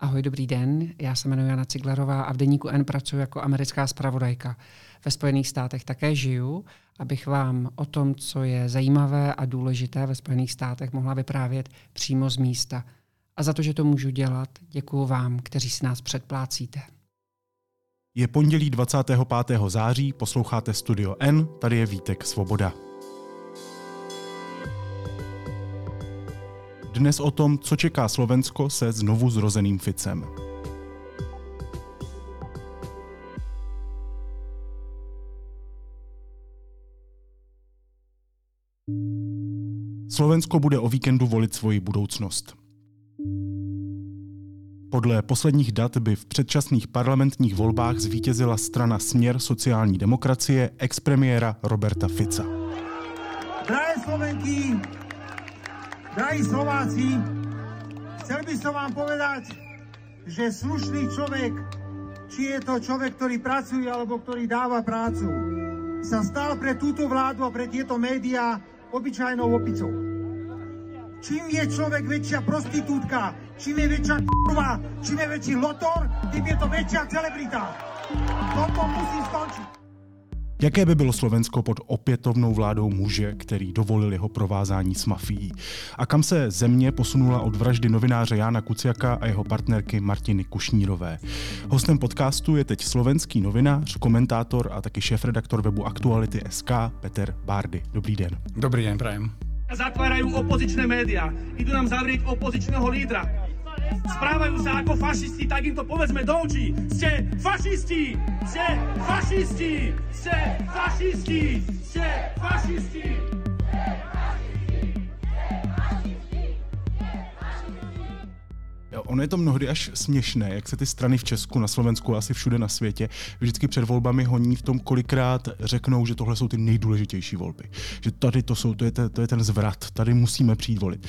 Ahoj, dobrý den. Já se jmenuji Jana Ciglerová a v Deníku N pracuji jako americká spravodajka. Ve Spojených státech také žiju, abych vám o tom, co je zajímavé a důležité ve Spojených státech, mohla vyprávět přímo z místa. A za to, že to můžu dělat, děkuji vám, kteří si nás předplácíte. Je pondělí 25. září, posloucháte Studio N, tady je Vítek Svoboda. Dnes o tom, co čeká Slovensko se znovu zrozeným Ficem. Slovensko bude o víkendu volit svoji budoucnost. Podle posledních dat by v předčasných parlamentních volbách zvítězila strana Směr sociální demokracie expremiéra Roberta Fica. Drahé Slovenky, drahí Slováci, chcel by som vám povedať, že slušný človek, či je to človek, ktorý pracuje alebo ktorý dáva prácu, sa stal pre túto vládu a pre tieto médiá obyčajnou opicou. Čím je človek väčšia prostitútka, čím je väčšia kurva, čím je väčší lotor, tým je to väčšia celebrita. Toto musí skončiť. Jaké by bylo Slovensko pod opětovnou vládou muže, který dovolil jeho provázání s mafií? A kam se země posunula od vraždy novináře Jána Kuciaka a jeho partnerky Martiny Kušnírové? Hostem podcastu je teď slovenský novinář, komentátor a taky šéf-redaktor webu Aktuality SK Peter Bárdy. Dobrý den. Dobrý den, prajem. Zatvárajú opozičné médiá. Idú nám zavrieť opozičného lídra. Správajú sa ako fašisti, tak im to povedzme do očí. Ste fašisti! Ste fašisti! Ste fašisti! Ste fašisti! Ono je to mnohdy až směšné, jak se ty strany v Česku, na Slovensku a asi všude na světě vždycky před volbami honí v tom, kolikrát řeknou, že tohle jsou ty nejdůležitější volby. Že tady to jsou, to je, to je ten zvrat, tady musíme přijít volit.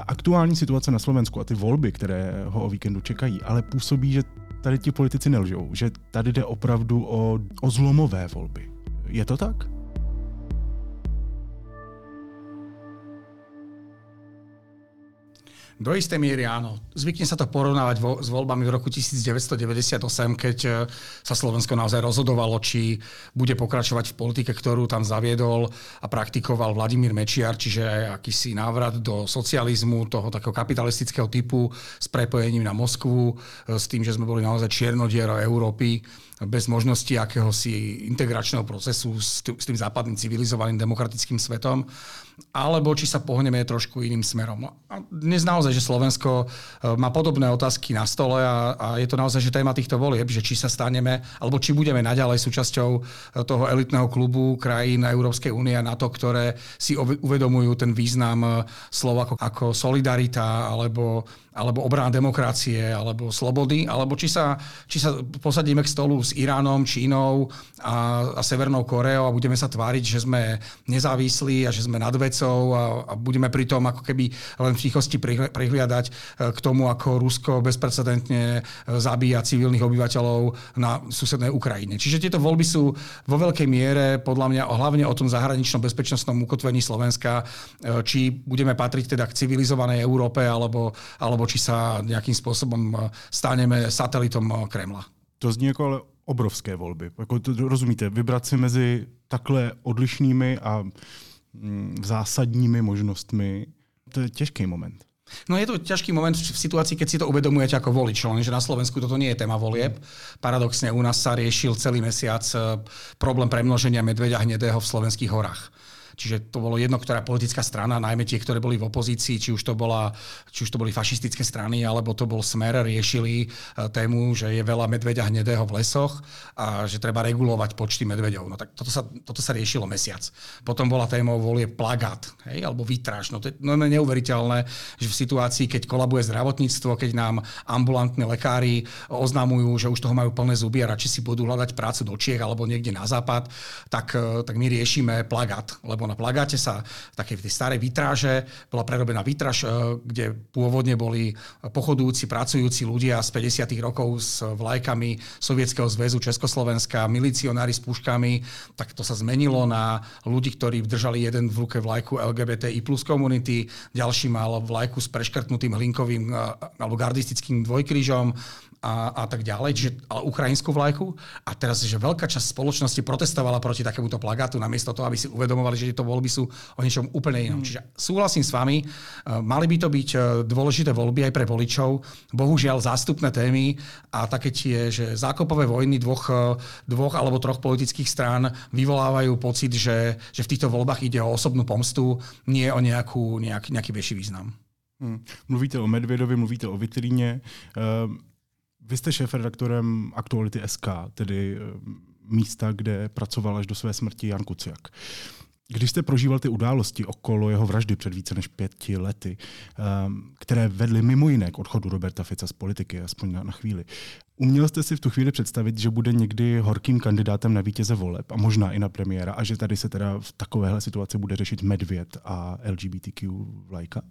Ta aktuální situace na Slovensku a ty volby, které ho o víkendu čekají, ale působí, že tady ti politici nelžou, že tady jde opravdu o, o zlomové volby. Je to tak? Do istej miery áno. Zvykne sa to porovnávať vo, s voľbami v roku 1998, keď e, sa Slovensko naozaj rozhodovalo, či bude pokračovať v politike, ktorú tam zaviedol a praktikoval Vladimír Mečiar, čiže akýsi návrat do socializmu, toho takého kapitalistického typu s prepojením na Moskvu, e, s tým, že sme boli naozaj čiernodiero Európy bez možnosti akéhosi integračného procesu s tým západným civilizovaným demokratickým svetom, alebo či sa pohneme trošku iným smerom. A dnes naozaj, že Slovensko e, má podobné otázky na stole a, a je to naozaj, že téma týchto volieb, že či sa staneme, alebo či budeme naďalej súčasťou e, toho elitného klubu krajín Európskej únie a NATO, ktoré si uvedomujú ten význam e, slov ako, ako solidarita alebo alebo obrana demokracie, alebo slobody, alebo či sa, či sa posadíme k stolu s Iránom, Čínou a, a Severnou Koreou a budeme sa tváriť, že sme nezávislí a že sme nad vecou a, a budeme pritom ako keby len v tichosti prihliadať e, k tomu, ako Rusko bezprecedentne e, zabíja civilných obyvateľov na susednej Ukrajine. Čiže tieto voľby sú vo veľkej miere podľa mňa hlavne o tom zahraničnom bezpečnostnom ukotvení Slovenska, e, či budeme patriť teda k civilizovanej Európe alebo, alebo alebo či sa nejakým spôsobom eh, staneme satelitom eh, Kremla. To zní jako ale obrovské volby. Jako to, rozumíte, vybrat si mezi takhle odlišnými a mm, zásadními možnostmi, to je těžký moment. No je to ťažký moment v situácii, keď si to uvedomujete ako volič, lenže na Slovensku toto nie je téma volieb. Paradoxne u nás sa riešil celý mesiac eh, problém premnoženia medveďa hnedého v slovenských horách. Čiže to bolo jedno, ktorá politická strana, najmä tie, ktoré boli v opozícii, či už to, bola, či už to boli fašistické strany, alebo to bol smer, riešili e, tému, že je veľa medveďa hnedého v lesoch a že treba regulovať počty medveďov. No tak toto sa, toto sa riešilo mesiac. Potom bola téma volie plagát, hej, alebo výtraž. No to je no, neuveriteľné, že v situácii, keď kolabuje zdravotníctvo, keď nám ambulantní lekári oznamujú, že už toho majú plné zuby a radšej si budú hľadať prácu do Čiech alebo niekde na západ, tak, e, tak my riešime plagát, lebo na plagáte sa také tej starej vitráže, bola prerobená vitráž, kde pôvodne boli pochodujúci, pracujúci ľudia z 50. rokov s vlajkami Sovietskeho zväzu Československa, milicionári s puškami, tak to sa zmenilo na ľudí, ktorí držali jeden v ruke vlajku LGBTI plus komunity, ďalší mal vlajku s preškrtnutým hlinkovým alebo gardistickým dvojkrížom, a, a tak ďalej, čiže ale ukrajinskú vlajku. A teraz, že veľká časť spoločnosti protestovala proti takémuto plagátu, namiesto toho, aby si uvedomovali, že tieto voľby sú o niečom úplne inom. Mm. Čiže súhlasím s vami, uh, mali by to byť uh, dôležité voľby aj pre voličov. Bohužiaľ zástupné témy a také tie, že zákopové vojny dvoch, uh, dvoch alebo troch politických strán vyvolávajú pocit, že, že v týchto voľbách ide o osobnú pomstu, nie o nejakú, nejak, nejaký väčší význam. Hmm. Mluvíte o Medvedovi, mluvíte o Vitríně. Uh, vy jste šéf-redaktorem Aktuality SK, tedy eh, místa, kde pracoval až do své smrti Jan Kuciak. Když jste prožíval ty události okolo jeho vraždy před více než pěti lety, ehm, které vedly mimo jiné k odchodu Roberta Fica z politiky, aspoň na, chvíli, uměl jste si v tu chvíli představit, že bude někdy horkým kandidátem na vítěze voleb a možná i na premiéra a že tady se teda v takovéhle situaci bude řešit medvěd a LGBTQ vlajka?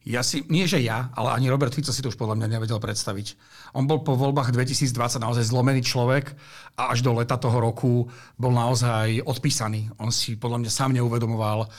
Ja si, nie že ja, ale ani Robert Fico si to už podľa mňa nevedel predstaviť. On bol po voľbách 2020 naozaj zlomený človek a až do leta toho roku bol naozaj odpísaný. On si podľa mňa sám neuvedomoval, eh,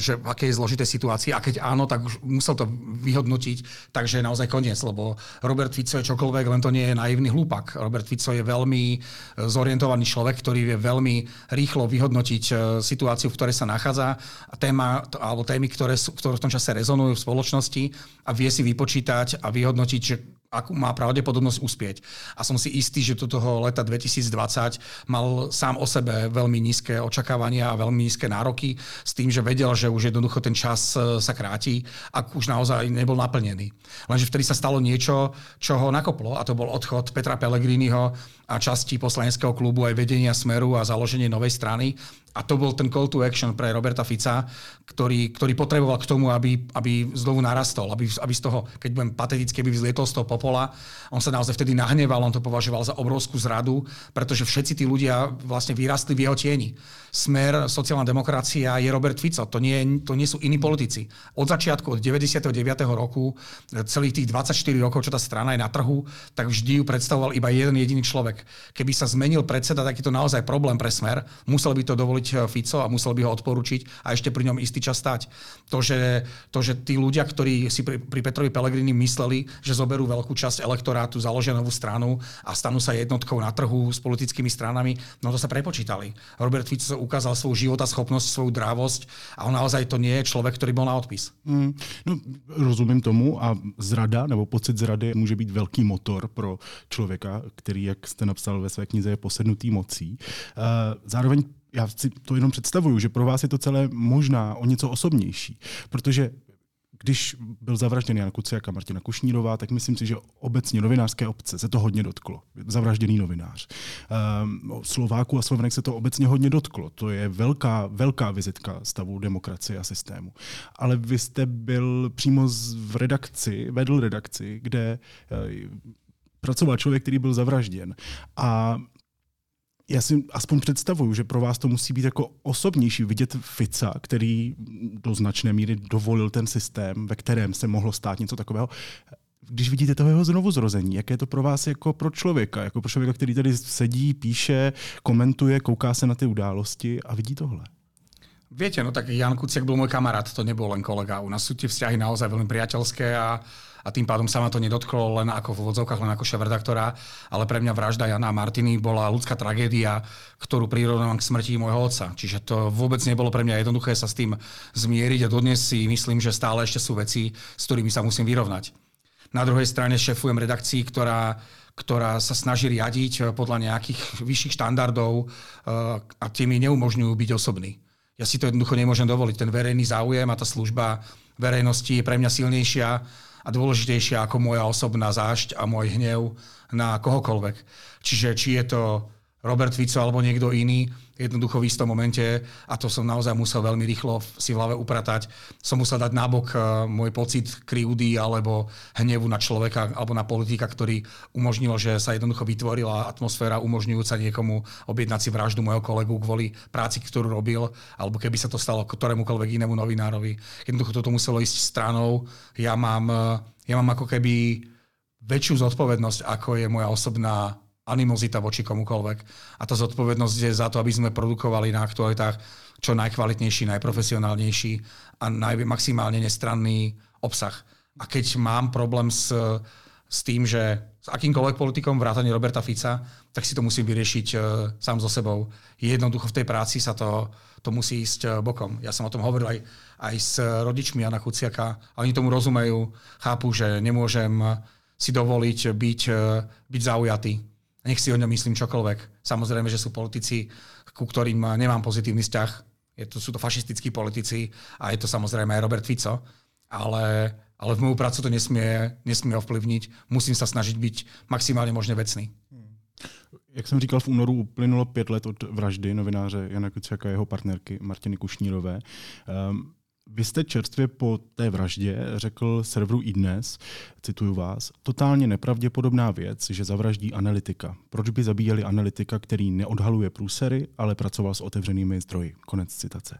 že v akej zložitej situácii a keď áno, tak už musel to vyhodnotiť, takže je naozaj koniec, lebo Robert Fico je čokoľvek, len to nie je naivný hlúpak. Robert Fico je veľmi eh, zorientovaný človek, ktorý vie veľmi rýchlo vyhodnotiť eh, situáciu, v ktorej sa nachádza a téma, alebo témy, ktoré, sú, ktoré v tom čase rezonujú spoločnosti spoločnosti a vie si vypočítať a vyhodnotiť, že akú má pravdepodobnosť uspieť. A som si istý, že do toho leta 2020 mal sám o sebe veľmi nízke očakávania a veľmi nízke nároky s tým, že vedel, že už jednoducho ten čas e, sa kráti, ak už naozaj nebol naplnený. Lenže vtedy sa stalo niečo, čo ho nakoplo a to bol odchod Petra Pellegriniho a časti poslaneckého klubu aj vedenia Smeru a založenie novej strany. A to bol ten call to action pre Roberta Fica, ktorý, ktorý potreboval k tomu, aby, aby znovu narastol, aby, aby z toho, keď budem pateticky, aby vzlietol z toho popola. On sa naozaj vtedy nahneval, on to považoval za obrovskú zradu, pretože všetci tí ľudia vlastne vyrastli v jeho tieni. Smer, sociálna demokracia je Robert Fico, to nie, to nie sú iní politici. Od začiatku, od 99. roku, celých tých 24 rokov, čo tá strana je na trhu, tak vždy ju predstavoval iba jeden jediný človek. Keby sa zmenil predseda, tak je to naozaj problém pre Smer. Musel by to dovoliť eh, Fico a musel by ho odporučiť a ešte pri ňom istý čas stať. To, že, to, že tí ľudia, ktorí si pri, pri Petrovi Pelegrini mysleli, že zoberú veľkú časť elektorátu, založia novú stranu a stanú sa jednotkou na trhu s politickými stranami, no to sa prepočítali. Robert Fico ukázal svoju životaschopnosť, svoju drávosť a on naozaj to nie je človek, ktorý bol na odpis. Mm, no, rozumím tomu a zrada nebo pocit zrady může být velký motor pro člověka, který, jak jste napsal ve své knize, je posednutý mocí. Uh, zároveň já si to jenom představuju, že pro vás je to celé možná o něco osobnější, protože když byl zavražděn Jan Kuciak a Martina Kušnírová, tak myslím si, že obecně novinářské obce se to hodně dotklo. Zavražděný novinář. Um, Slováku a Slovenek se to obecně hodně dotklo. To je velká, velká vizitka stavu demokracie a systému. Ale vy jste byl přímo v redakci, vedl redakci, kde uh, pracoval člověk, který byl zavražděn. A já si aspoň představuju, že pro vás to musí být jako osobnější vidět Fica, který do značné míry dovolil ten systém, ve kterém se mohlo stát něco takového. Když vidíte toho jeho znovu zrození, jaké je to pro vás jako pro člověka, jako pro člověka, který tady sedí, píše, komentuje, kouká se na ty události a vidí tohle? Viete, no tak Jan Kuciak bol môj kamarát, to nebol len kolega. U nás sú tie vzťahy naozaj veľmi priateľské a a tým pádom sa ma to nedotklo len ako v vodzovkách, len ako šéf-redaktora, ale pre mňa vražda Jana a Martiny bola ľudská tragédia, ktorú prirovnávam k smrti môjho otca. Čiže to vôbec nebolo pre mňa jednoduché sa s tým zmieriť a dodnes si myslím, že stále ešte sú veci, s ktorými sa musím vyrovnať. Na druhej strane šefujem redakcii, ktorá ktorá sa snaží riadiť podľa nejakých vyšších štandardov eh, a tie mi neumožňujú byť osobný. Ja si to jednoducho nemôžem dovoliť. Ten verejný záujem a tá služba verejnosti je pre mňa silnejšia a dôležitejšia ako moja osobná zášť a môj hnev na kohokoľvek. Čiže či je to Robert Fico alebo niekto iný, jednoducho v istom momente, a to som naozaj musel veľmi rýchlo si v hlave upratať, som musel dať nabok uh, môj pocit krivdy alebo hnevu na človeka alebo na politika, ktorý umožnil, že sa jednoducho vytvorila atmosféra umožňujúca niekomu objednať si vraždu môjho kolegu kvôli práci, ktorú robil, alebo keby sa to stalo ktorémukoľvek inému novinárovi. Jednoducho toto muselo ísť stranou. Ja mám, uh, ja mám ako keby väčšiu zodpovednosť, ako je moja osobná animozita voči komukoľvek. A tá zodpovednosť je za to, aby sme produkovali na aktualitách čo najkvalitnejší, najprofesionálnejší a naj, maximálne nestranný obsah. A keď mám problém s, s tým, že s akýmkoľvek politikom vrátane Roberta Fica, tak si to musím vyriešiť uh, sám so sebou. Jednoducho v tej práci sa to, to musí ísť uh, bokom. Ja som o tom hovoril aj, aj s rodičmi Jana Kuciaka. Oni tomu rozumejú, chápu, že nemôžem si dovoliť byť, uh, byť zaujatý nech si o ňom myslím čokoľvek. Samozrejme, že sú politici, ku ktorým nemám pozitívny vzťah. Je to, sú to fašistickí politici a je to samozrejme aj Robert Fico. Ale, ale v moju prácu to nesmie, nesmie ovplyvniť. Musím sa snažiť byť maximálně možně vecný. Jak jsem říkal, v únoru uplynulo pět let od vraždy novináře Jana Kuciaka a jeho partnerky Martiny Kušnírové. Um, vy jste čerstvě po té vraždě řekl serveru iDnes, cituju vás, totálně nepravděpodobná věc, že zavraždí analytika. Proč by zabíjeli analytika, který neodhaluje průsery, ale pracoval s otevřenými zdroji? Konec citace.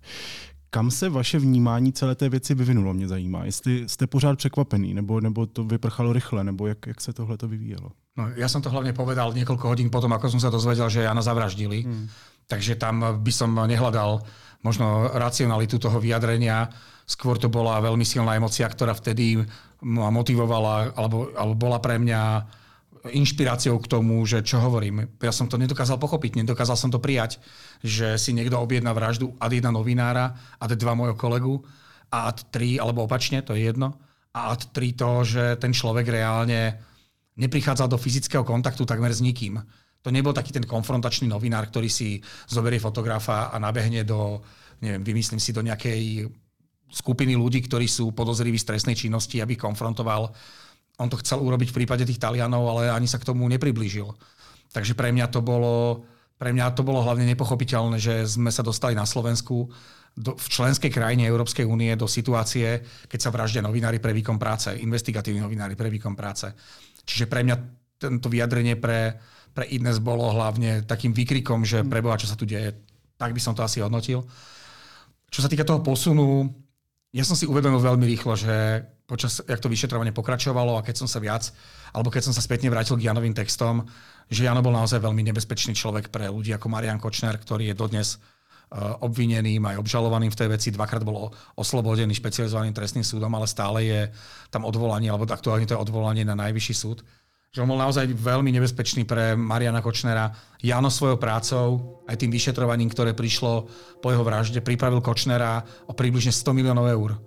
Kam se vaše vnímání celé té věci vyvinulo, mě zajímá. Jestli jste pořád překvapený, nebo, nebo to vyprchalo rychle, nebo jak, jak se tohle to vyvíjelo? No, ja som to hlavne povedal niekoľko hodín potom, ako som sa dozvedel, že Jana zavraždili. Hmm. Takže tam by som nehľadal možno racionalitu toho vyjadrenia. Skôr to bola veľmi silná emocia, ktorá vtedy ma motivovala, alebo, alebo bola pre mňa inšpiráciou k tomu, že čo hovorím. Ja som to nedokázal pochopiť, nedokázal som to prijať, že si niekto objedná vraždu ad jedna novinára, ad dva mojho kolegu a ad tri, alebo opačne, to je jedno. A ad tri to, že ten človek reálne neprichádzal do fyzického kontaktu takmer s nikým to nebol taký ten konfrontačný novinár, ktorý si zoberie fotografa a nabehne do, neviem, vymyslím si, do nejakej skupiny ľudí, ktorí sú podozriví z trestnej činnosti, aby konfrontoval. On to chcel urobiť v prípade tých Talianov, ale ani sa k tomu nepriblížil. Takže pre mňa to bolo, pre mňa to bolo hlavne nepochopiteľné, že sme sa dostali na Slovensku do, v členskej krajine Európskej únie do situácie, keď sa vraždia novinári pre výkon práce, investigatívni novinári pre výkon práce. Čiže pre mňa tento vyjadrenie pre pre Idnes bolo hlavne takým výkrikom, že preboha, čo sa tu deje. Tak by som to asi hodnotil. Čo sa týka toho posunu, ja som si uvedomil veľmi rýchlo, že počas, jak to vyšetrovanie pokračovalo a keď som sa viac, alebo keď som sa spätne vrátil k Janovým textom, že Jano bol naozaj veľmi nebezpečný človek pre ľudí ako Marian Kočner, ktorý je dodnes uh, obvineným aj obžalovaným v tej veci. Dvakrát bol oslobodený špecializovaným trestným súdom, ale stále je tam odvolanie, alebo aktuálne to je odvolanie na najvyšší súd že on bol naozaj veľmi nebezpečný pre Mariana Kočnera. Jano svojou prácou, aj tým vyšetrovaním, ktoré prišlo po jeho vražde, pripravil Kočnera o približne 100 miliónov eur.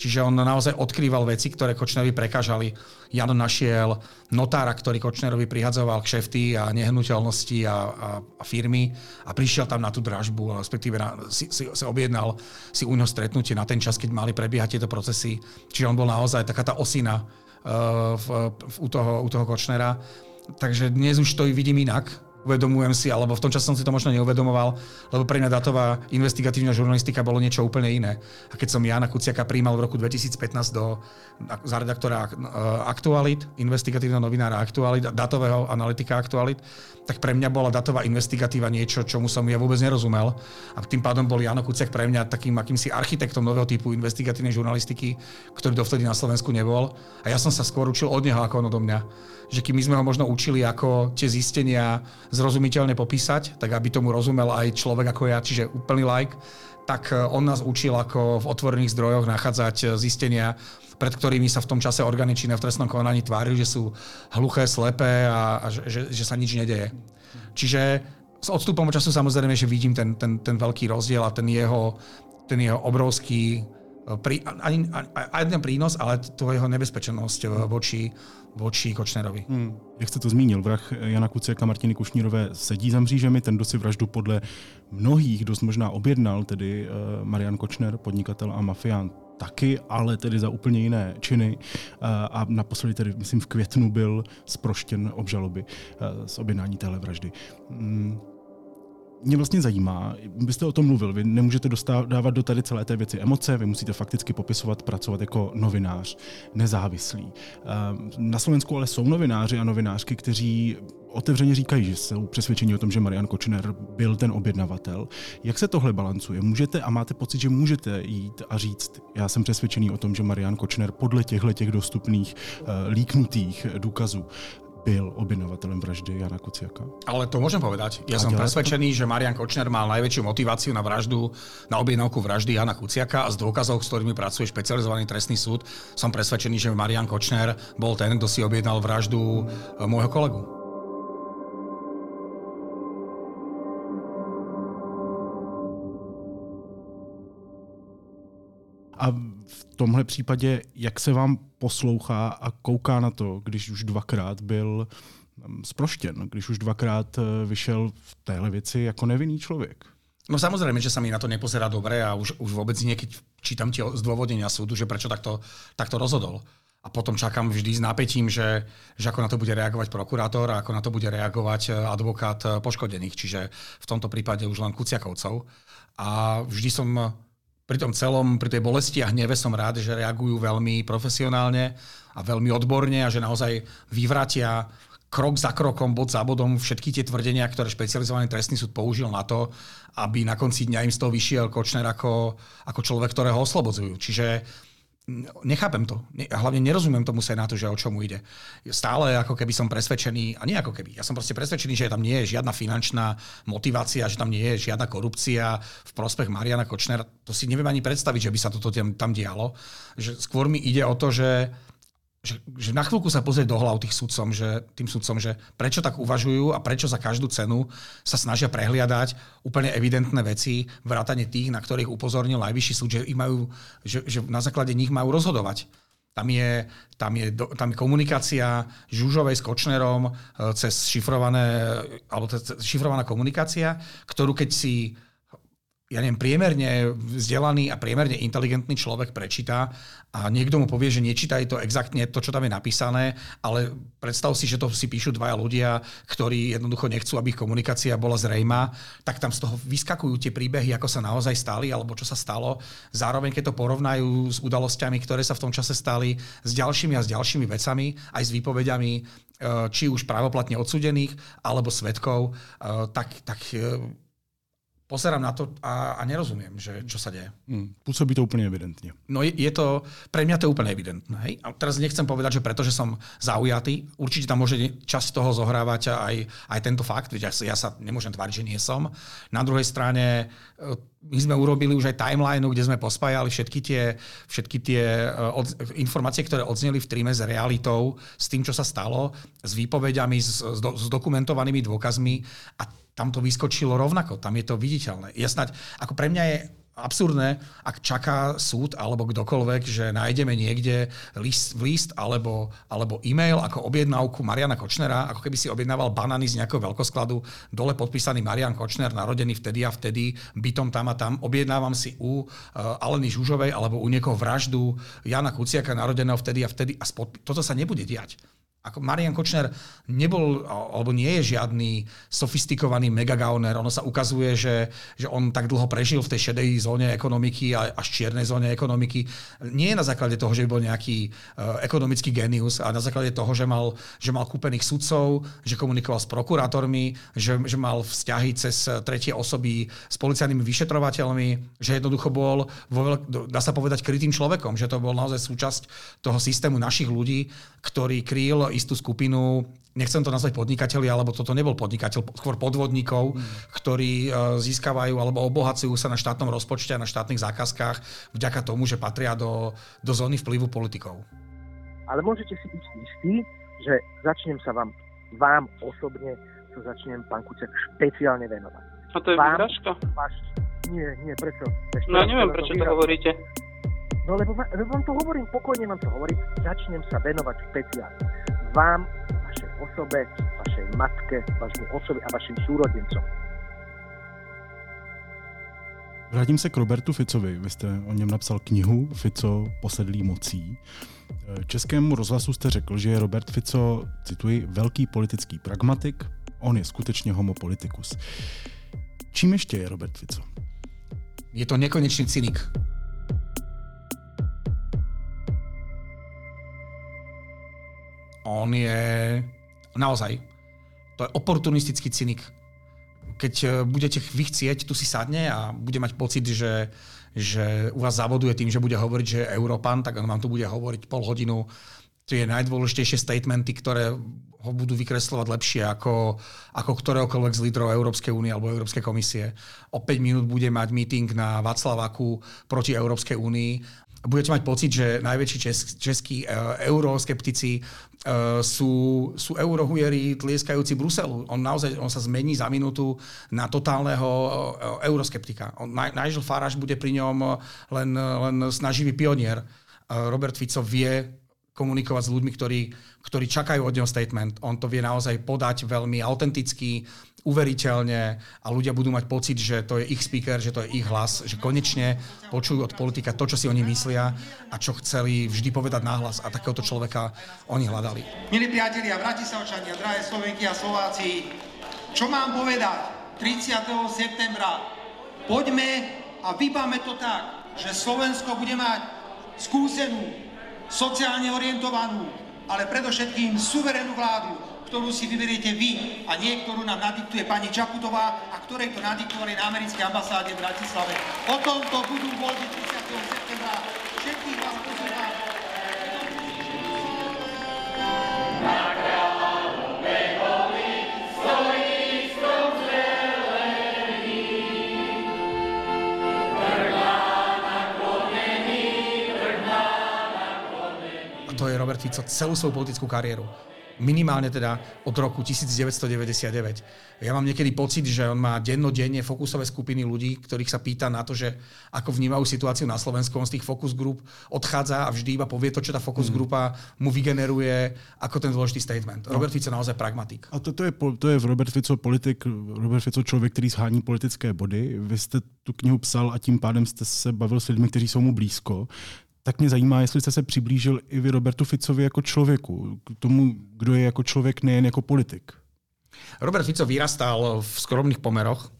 Čiže on naozaj odkrýval veci, ktoré Kočnerovi prekážali. Jano našiel notára, ktorý Kočnerovi prihadzoval kšefty a nehnuteľnosti a, a, a firmy a prišiel tam na tú dražbu, respektíve na, si, si, si objednal si u neho stretnutie na ten čas, keď mali prebiehať tieto procesy. Čiže on bol naozaj taká tá osina v, v, u, toho, u toho Kočnera. Takže dnes už to vidím inak uvedomujem si, alebo v tom čase som si to možno neuvedomoval, lebo pre mňa datová investigatívna žurnalistika bolo niečo úplne iné. A keď som Jana Kuciaka príjmal v roku 2015 do, za redaktora Aktualit, investigatívneho novinára Aktualit, datového analytika Aktualit, tak pre mňa bola datová investigatíva niečo, čomu som ja vôbec nerozumel. A tým pádom bol Jano Kuciak pre mňa takým akýmsi architektom nového typu investigatívnej žurnalistiky, ktorý dovtedy na Slovensku nebol. A ja som sa skôr učil od neho ako on odo mňa. Že kým my sme ho možno učili, ako tie zistenia zrozumiteľne popísať, tak aby tomu rozumel aj človek ako ja, čiže úplný like, tak e, on nás učil, ako v otvorených zdrojoch nachádzať e, zistenia, pred ktorými sa v tom čase orgány činné v trestnom konaní tvárili, že sú hluché, slepé a, a že, že, sa nič nedeje. Čiže s odstupom času samozrejme, že vidím ten, ten, ten veľký rozdiel a ten jeho, ten jeho obrovský pri, ani, ani, ani prínos, ale to jeho nebezpečenosť eh, voči, voči Kočnerovi. Hmm. Jak jste to zmínil, vrah Jana Kuciaka Martiny Kušnírové sedí za mřížemi, ten, kdo si vraždu podle mnohých dost možná objednal, tedy uh, Marian Kočner, podnikatel a mafián, taky, ale tedy za úplně jiné činy. A naposledy tedy, myslím, v květnu byl zproštěn obžaloby z objednání téhle vraždy. Mě vlastně zajímá, byste o tom mluvil, vy nemůžete dávat do tady celé té věci emoce, vy musíte fakticky popisovat, pracovat jako novinář, nezávislý. Ehm, na Slovensku ale jsou novináři a novinářky, kteří otevřeně říkají, že jsou přesvědčeni o tom, že Marian Kočner byl ten objednavatel. Jak se tohle balancuje? Můžete a máte pocit, že můžete jít a říct, já jsem přesvědčený o tom, že Marian Kočner podle těchto těch dostupných uh, líknutých důkazů byl objednavateľom vraždy Jana Kuciaka. Ale to môžem povedať. Ja a som presvedčený, to? že Marian Kočner mal najväčšiu motiváciu na vraždu, na objednávku vraždy Jana Kuciaka a z dôkazov, s ktorými pracuje špecializovaný trestný súd, som presvedčený, že Marian Kočner bol ten, kto si objednal vraždu e, môjho kolegu. A tomhle případě, jak se vám poslouchá a kouká na to, když už dvakrát byl sproštěn, mm, když už dvakrát eh, vyšel v téhle věci jako nevinný člověk? No samozrejme, že sa mi na to nepozerá dobre a už, už vôbec nie, keď čítam tie zdôvodnenia súdu, že prečo takto, takto rozhodol. A potom čakám vždy s napätím, že, že ako na to bude reagovať prokurátor a ako na to bude reagovať eh, advokát eh, poškodených, čiže v tomto prípade už len Kuciakovcov. A vždy som pri tom celom, pri tej bolesti a hneve som rád, že reagujú veľmi profesionálne a veľmi odborne a že naozaj vyvratia krok za krokom, bod za bodom všetky tie tvrdenia, ktoré špecializovaný trestný súd použil na to, aby na konci dňa im z toho vyšiel Kočner ako, ako človek, ktorého oslobodzujú. Čiže nechápem to. Hlavne nerozumiem tomu Senátu, že o čomu ide. Stále ako keby som presvedčený, a nie ako keby, ja som proste presvedčený, že tam nie je žiadna finančná motivácia, že tam nie je žiadna korupcia v prospech Mariana Kočnera. To si neviem ani predstaviť, že by sa toto tam, dialo. Že skôr mi ide o to, že že, že na chvíľku sa pozrieť do hlav tých sudcom, že, tým sudcom, že prečo tak uvažujú a prečo za každú cenu sa snažia prehliadať úplne evidentné veci, vrátane tých, na ktorých upozornil najvyšší súd, že, majú, že, že na základe nich majú rozhodovať. Tam je, tam je, tam je komunikácia Žužovej s Kočnerom e, cez šifrované, alebo cez šifrovaná komunikácia, ktorú keď si ja neviem, priemerne vzdelaný a priemerne inteligentný človek prečíta a niekto mu povie, že nečítaj to exaktne to, čo tam je napísané, ale predstav si, že to si píšu dvaja ľudia, ktorí jednoducho nechcú, aby ich komunikácia bola zrejmá, tak tam z toho vyskakujú tie príbehy, ako sa naozaj stali alebo čo sa stalo. Zároveň, keď to porovnajú s udalosťami, ktoré sa v tom čase stali, s ďalšími a s ďalšími vecami, aj s výpovediami e, či už právoplatne odsudených alebo svetkov, e, tak, tak e, pozerám na to a, a nerozumiem, že čo sa deje. Mm, pôsobí to úplne evidentne. No je, je to, pre mňa to je úplne evidentné. Hej? A teraz nechcem povedať, že pretože som zaujatý, určite tam môže časť toho zohrávať aj, aj tento fakt, veď ja, ja sa nemôžem tváriť, že nie som. Na druhej strane e, my sme urobili už aj timeline, kde sme pospájali všetky tie, všetky tie e, od, informácie, ktoré odzneli v tríme s realitou, s tým, čo sa stalo, s výpovediami, s, s, do, s dokumentovanými dôkazmi a tam to vyskočilo rovnako, tam je to viditeľné. Ja snáď, ako pre mňa je absurdné, ak čaká súd alebo kdokoľvek, že nájdeme niekde list, list alebo, alebo e-mail ako objednávku Mariana Kočnera, ako keby si objednával banany z nejakého veľkoskladu, dole podpísaný Marian Kočner, narodený vtedy a vtedy, bytom tam a tam, objednávam si u uh, Aleny Žužovej alebo u niekoho vraždu Jana Kuciaka, narodeného vtedy a vtedy a spod... toto sa nebude diať. Ako Marian Kočner nebol, alebo nie je žiadny sofistikovaný megagauner. Ono sa ukazuje, že, že on tak dlho prežil v tej šedej zóne ekonomiky a až čiernej zóne ekonomiky. Nie na základe toho, že bol nejaký uh, ekonomický genius, ale na základe toho, že mal, že mal kúpených sudcov, že komunikoval s prokurátormi, že, že mal vzťahy cez tretie osoby s policajnými vyšetrovateľmi, že jednoducho bol, vo, dá sa povedať, krytým človekom, že to bol naozaj súčasť toho systému našich ľudí, ktorý kryl istú skupinu, nechcem to nazvať podnikateľi, alebo toto nebol podnikateľ, skôr podvodníkov, mm. ktorí e, získavajú alebo obohacujú sa na štátnom rozpočte a na štátnych zákazkách vďaka tomu, že patria do, do zóny vplyvu politikov. Ale môžete si byť istí, že začnem sa vám, vám osobne sa začnem, pán Kuciak, špeciálne venovať. A to je vyhražka? Nie, nie, prečo? Ešte no ja neviem, prečo to, to hovoríte. No lebo, lebo vám to hovorím, pokojne vám to hovorím, začnem sa venovať špeciálne. Vám, vašej osobe, vašej matke, vašmu osobe a vašim súrodencom. Vrátím se k Robertu Ficovi. Vy jste o něm napsal knihu Fico posedlý mocí. Českému rozhlasu jste řekl, že je Robert Fico, cituji, velký politický pragmatik, on je skutečně homopolitikus. Čím ještě je Robert Fico? Je to nekonečný cynik. On je naozaj, to je oportunistický cynik. Keď eh, budete vy chcieť, tu si sadne a bude mať pocit, že, že u vás zavoduje tým, že bude hovoriť, že je Európan, tak on vám tu bude hovoriť pol hodinu tie najdôležitejšie statementy, ktoré ho budú vykreslovať lepšie ako, ako ktoréhokoľvek z lídrov Európskej únie alebo Európskej komisie. O 5 minút bude mať meeting na Václavaku proti Európskej únii. Budete mať pocit, že najväčší česk, českí uh, euroskeptici uh, sú, sú eurohujeri tlieskajúci Bruselu. On naozaj on sa zmení za minútu na totálneho uh, euroskeptika. On, Nigel Farage bude pri ňom len, len snaživý pionier. Robert Fico vie komunikovať s ľuďmi, ktorí, ktorí čakajú od neho statement. On to vie naozaj podať veľmi autenticky, uveriteľne a ľudia budú mať pocit, že to je ich speaker, že to je ich hlas, že konečne počujú od politika to, čo si oni myslia a čo chceli vždy povedať náhlas a takéhoto človeka oni hľadali. Milí priatelia, Bratislavčania, drahé Slovenky a Slováci, čo mám povedať 30. septembra? Poďme a vybáme to tak, že Slovensko bude mať skúsenú, sociálne orientovanú, ale predovšetkým suverénnu vládu, ktorú si vyberiete vy a nie, ktorú nám nadiktuje pani Čaputová a ktorej to nadiktovali na americkej ambasáde v Bratislave. O tomto budú voľby 30. septembra. Všetkých vás pozývam. To je Robert Fico celú svoju politickú kariéru. Minimálne teda od roku 1999. Ja mám niekedy pocit, že on má dennodenne fokusové skupiny ľudí, ktorých sa pýta na to, že ako vnímajú situáciu na Slovensku. On z tých focus group odchádza a vždy iba povie to, čo tá focus mm. grupa mu vygeneruje ako ten dôležitý statement. No. Robert Fico naozaj pragmatik. A to, to, je, to je Robert Fico politik, Robert Fico člověk, který shání politické body. Vy jste tu knihu psal a tím pádem jste se bavil s lidmi, kteří jsou mu blízko tak mě zajímá, jestli jste se přiblížil i vy Robertu Ficovi jako člověku, k tomu, kdo je jako člověk, nejen jako politik. Robert Fico vyrastal v skromných pomeroch.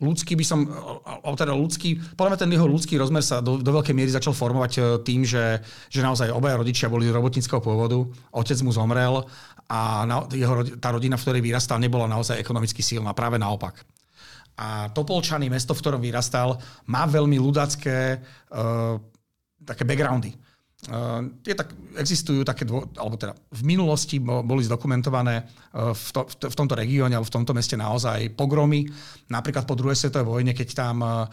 Ľudský by som, teda ľudský, podľa mňa ten jeho ľudský rozmer sa do, do veľkej miery začal formovať e, tým, že, že naozaj obaja rodičia boli z robotníckého pôvodu, otec mu zomrel a na, jeho, tá rodina, v ktorej vyrastal, nebola naozaj ekonomicky silná, práve naopak. A Topolčany, mesto, v ktorom vyrastal, má veľmi ľudacké uh, také backgroundy. Uh, je tak, existujú také, dvo, alebo teda v minulosti boli zdokumentované uh, v, to, v, v tomto regióne alebo v tomto meste naozaj pogromy. Napríklad po druhej svetovej vojne, keď tam uh,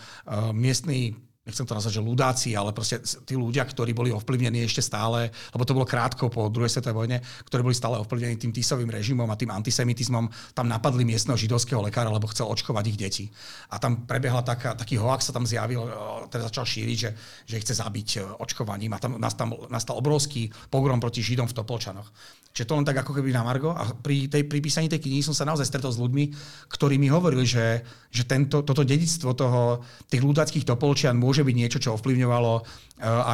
miestny nechcem to nazvať, že ľudáci, ale proste tí ľudia, ktorí boli ovplyvnení ešte stále, lebo to bolo krátko po druhej svetovej vojne, ktorí boli stále ovplyvnení tým tisovým režimom a tým antisemitizmom, tam napadli miestneho židovského lekára, lebo chcel očkovať ich deti. A tam prebiehla taká, taký hoax sa tam zjavil, teda začal šíriť, že, že ich chce zabiť e, očkovaním a tam nastal, nastal obrovský pogrom proti Židom v Topolčanoch. Čiže to len tak ako keby na Margo. A pri, tej, pri písaní tej knihy som sa naozaj stretol s ľuďmi, ktorí mi hovorili, že, že tento, toto dedictvo toho, tých ľudáckých Topolčian môže byť niečo, čo ovplyvňovalo uh,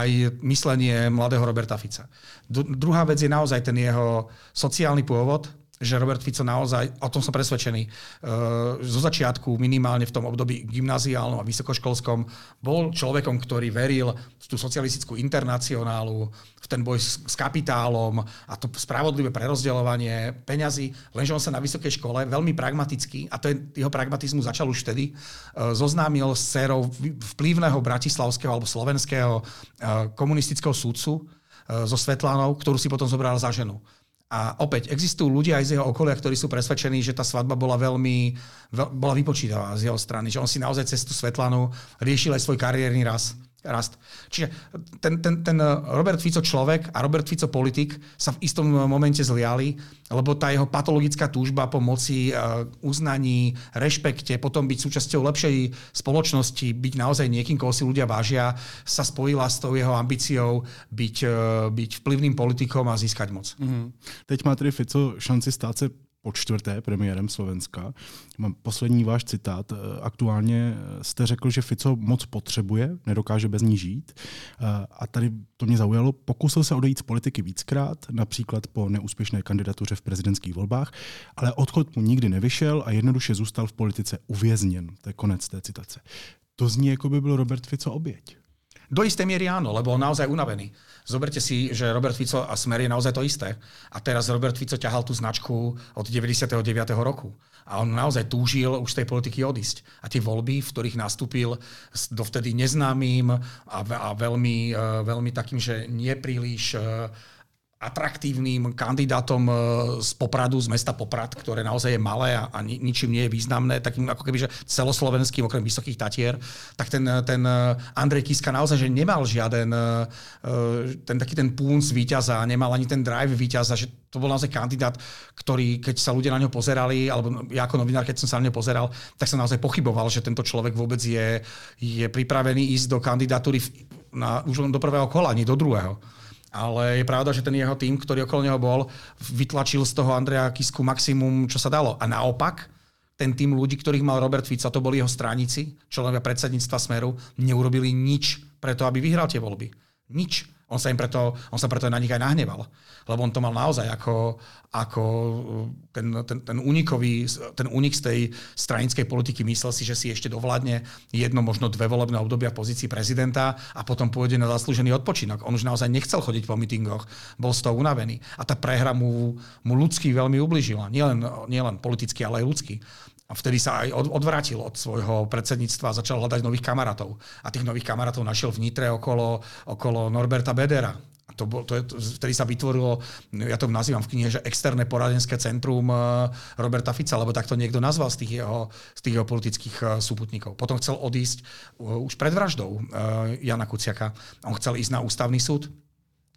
aj myslenie mladého Roberta Fica. Druhá vec je naozaj ten jeho sociálny pôvod, že Robert Fico naozaj, o tom som presvedčený, uh, zo začiatku minimálne v tom období gymnaziálnom a vysokoškolskom bol človekom, ktorý veril v tú socialistickú internacionálu, v ten boj s, kapitálom a to spravodlivé prerozdeľovanie peňazí, lenže on sa na vysokej škole veľmi pragmaticky, a je, jeho pragmatizmus začal už vtedy, uh, zoznámil s dcerou vplyvného bratislavského alebo slovenského uh, komunistického súdcu so Svetlánou, ktorú si potom zobral za ženu. A opäť, existujú ľudia aj z jeho okolia, ktorí sú presvedčení, že tá svadba bola veľmi, veľ, bola vypočítavá z jeho strany, že on si naozaj cez tú Svetlanu riešil aj svoj kariérny raz rast. Čiže ten, ten, ten Robert Fico človek a Robert Fico politik sa v istom momente zliali, lebo tá jeho patologická túžba po moci, e, uznaní, rešpekte, potom byť súčasťou lepšej spoločnosti, byť naozaj niekým, koho si ľudia vážia, sa spojila s tou jeho ambíciou byť, e, byť vplyvným politikom a získať moc. Mm-hmm. Teď má tedy Fico šanci stát se po čtvrté premiérem Slovenska. Mám poslední váš citát. Eh, aktuálně jste řekl, že Fico moc potřebuje, nedokáže bez ní žít. Eh, a tady to mě zaujalo. Pokusil se odejít z politiky víckrát, například po neúspěšné kandidatuře v prezidentských volbách, ale odchod mu nikdy nevyšel a jednoduše zůstal v politice uvězněn. To je konec té citace. To zní, jako by byl Robert Fico oběť. Do istej miery áno, lebo on naozaj unavený. Zoberte si, že Robert Fico a Smer je naozaj to isté. A teraz Robert Fico ťahal tú značku od 99. roku. A on naozaj túžil už z tej politiky odísť. A tie voľby, v ktorých nastúpil s dovtedy neznámym a, a veľmi, e, veľmi takým, že nepríliš e, atraktívnym kandidátom e, z Popradu, z mesta Poprad, ktoré naozaj je malé a, a ničím nie je významné, takým ako keby, že celoslovenským, okrem Vysokých Tatier, tak ten, ten e, Andrej Kiska naozaj, že nemal žiaden e, ten taký ten pún z víťaza, nemal ani ten drive víťaza, že to bol naozaj kandidát, ktorý, keď sa ľudia na ňo pozerali, alebo ja ako novinár, keď som sa na ňo pozeral, tak som naozaj pochyboval, že tento človek vôbec je, je pripravený ísť do kandidatúry na, už len do prvého kola, nie do druhého. Ale je pravda, že ten jeho tým, ktorý okolo neho bol, vytlačil z toho Andreja Kisku maximum, čo sa dalo. A naopak, ten tým ľudí, ktorých mal Robert Fico, to boli jeho stranici, členovia predsedníctva Smeru, neurobili nič preto, aby vyhral tie voľby. Nič. On sa, im preto, on sa preto na nich aj nahneval. Lebo on to mal naozaj ako, ako uh, ten, ten, ten, unikový, ten unik z tej stranickej politiky. Myslel si, že si ešte dovládne jedno, možno dve volebné obdobia v pozícii prezidenta a potom pôjde na zaslúžený odpočinok. On už naozaj nechcel chodiť po mítingoch, bol z toho unavený. A tá prehra mu, mu ľudský veľmi ubližila. Nielen, nielen politicky, ale aj ľudský. A vtedy sa aj odvrátil od svojho predsedníctva a začal hľadať nových kamarátov. A tých nových kamarátov našiel v Nitre okolo, okolo Norberta Bedera. A to, bol, to je, vtedy sa vytvorilo, ja to nazývam v knihe, že externé poradenské centrum eh, Roberta Fica, lebo tak to niekto nazval z tých jeho, z tých jeho politických eh, súputníkov. Potom chcel odísť eh, už pred vraždou Jana Kuciaka. On chcel ísť na ústavný súd,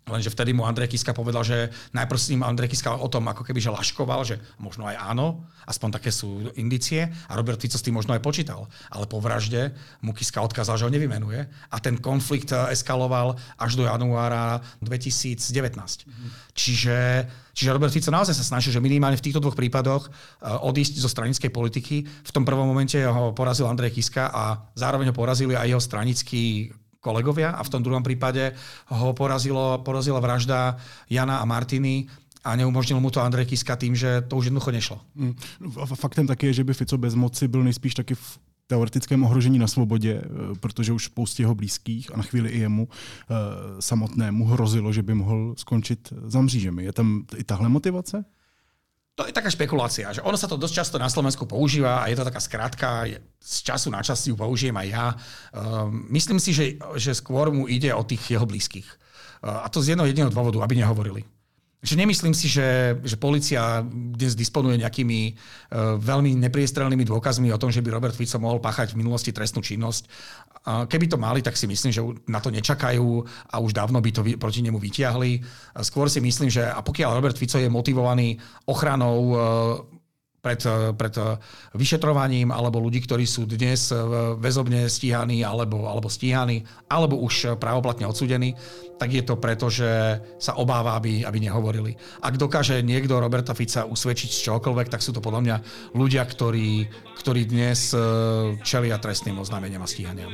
Lenže vtedy mu Andrej Kiska povedal, že najprv s ním Andrej Kiska o tom ako keby že laškoval, že možno aj áno, aspoň také sú indície a Robert Fico s tým možno aj počítal. Ale po vražde mu Kiska odkázal, že ho nevymenuje a ten konflikt eh, eskaloval až do januára 2019. Mm-hmm. Čiže, čiže Robert Fico naozaj sa snažil, že minimálne v týchto dvoch prípadoch eh, odísť zo stranickej politiky. V tom prvom momente ho porazil Andrej Kiska a zároveň ho porazili aj jeho stranickí kolegovia a v tom druhom prípade ho porazilo, porazila vražda Jana a Martiny a neumožnil mu to Andrej Kiska tým, že to už jednoducho nešlo. Mm. Faktem taky je, že by Fico bez moci byl nejspíš taky v teoretickém ohrožení na svobodě, eh, protože už spoustě jeho blízkých a na chvíli i jemu e, samotnému hrozilo, že by mohl skončit za mřížemi. Je tam i tahle motivace? To je taká špekulácia, že ono sa to dosť často na Slovensku používa a je to taká skratka, z času na čas ju použijem aj ja. Um, myslím si, že, že skôr mu ide o tých jeho blízkych. Uh, a to z jedného jediného dôvodu, aby nehovorili. Že nemyslím si, že, že policia dnes disponuje nejakými uh, veľmi nepriestrelnými dôkazmi o tom, že by Robert Fico mohol páchať v minulosti trestnú činnosť. Uh, keby to mali, tak si myslím, že na to nečakajú a už dávno by to proti nemu vytiahli. Uh, skôr si myslím, že a pokiaľ Robert Fico je motivovaný ochranou uh, pred, pred vyšetrovaním alebo ľudí, ktorí sú dnes väzobne stíhaní alebo, alebo stíhaní alebo už právoplatne odsudení, tak je to preto, že sa obáva, aby, aby nehovorili. Ak dokáže niekto Roberta Fica usvedčiť z čokoľvek, tak sú to podľa mňa ľudia, ktorí, ktorí dnes e, čelia trestným oznámeniam a stíhaniam.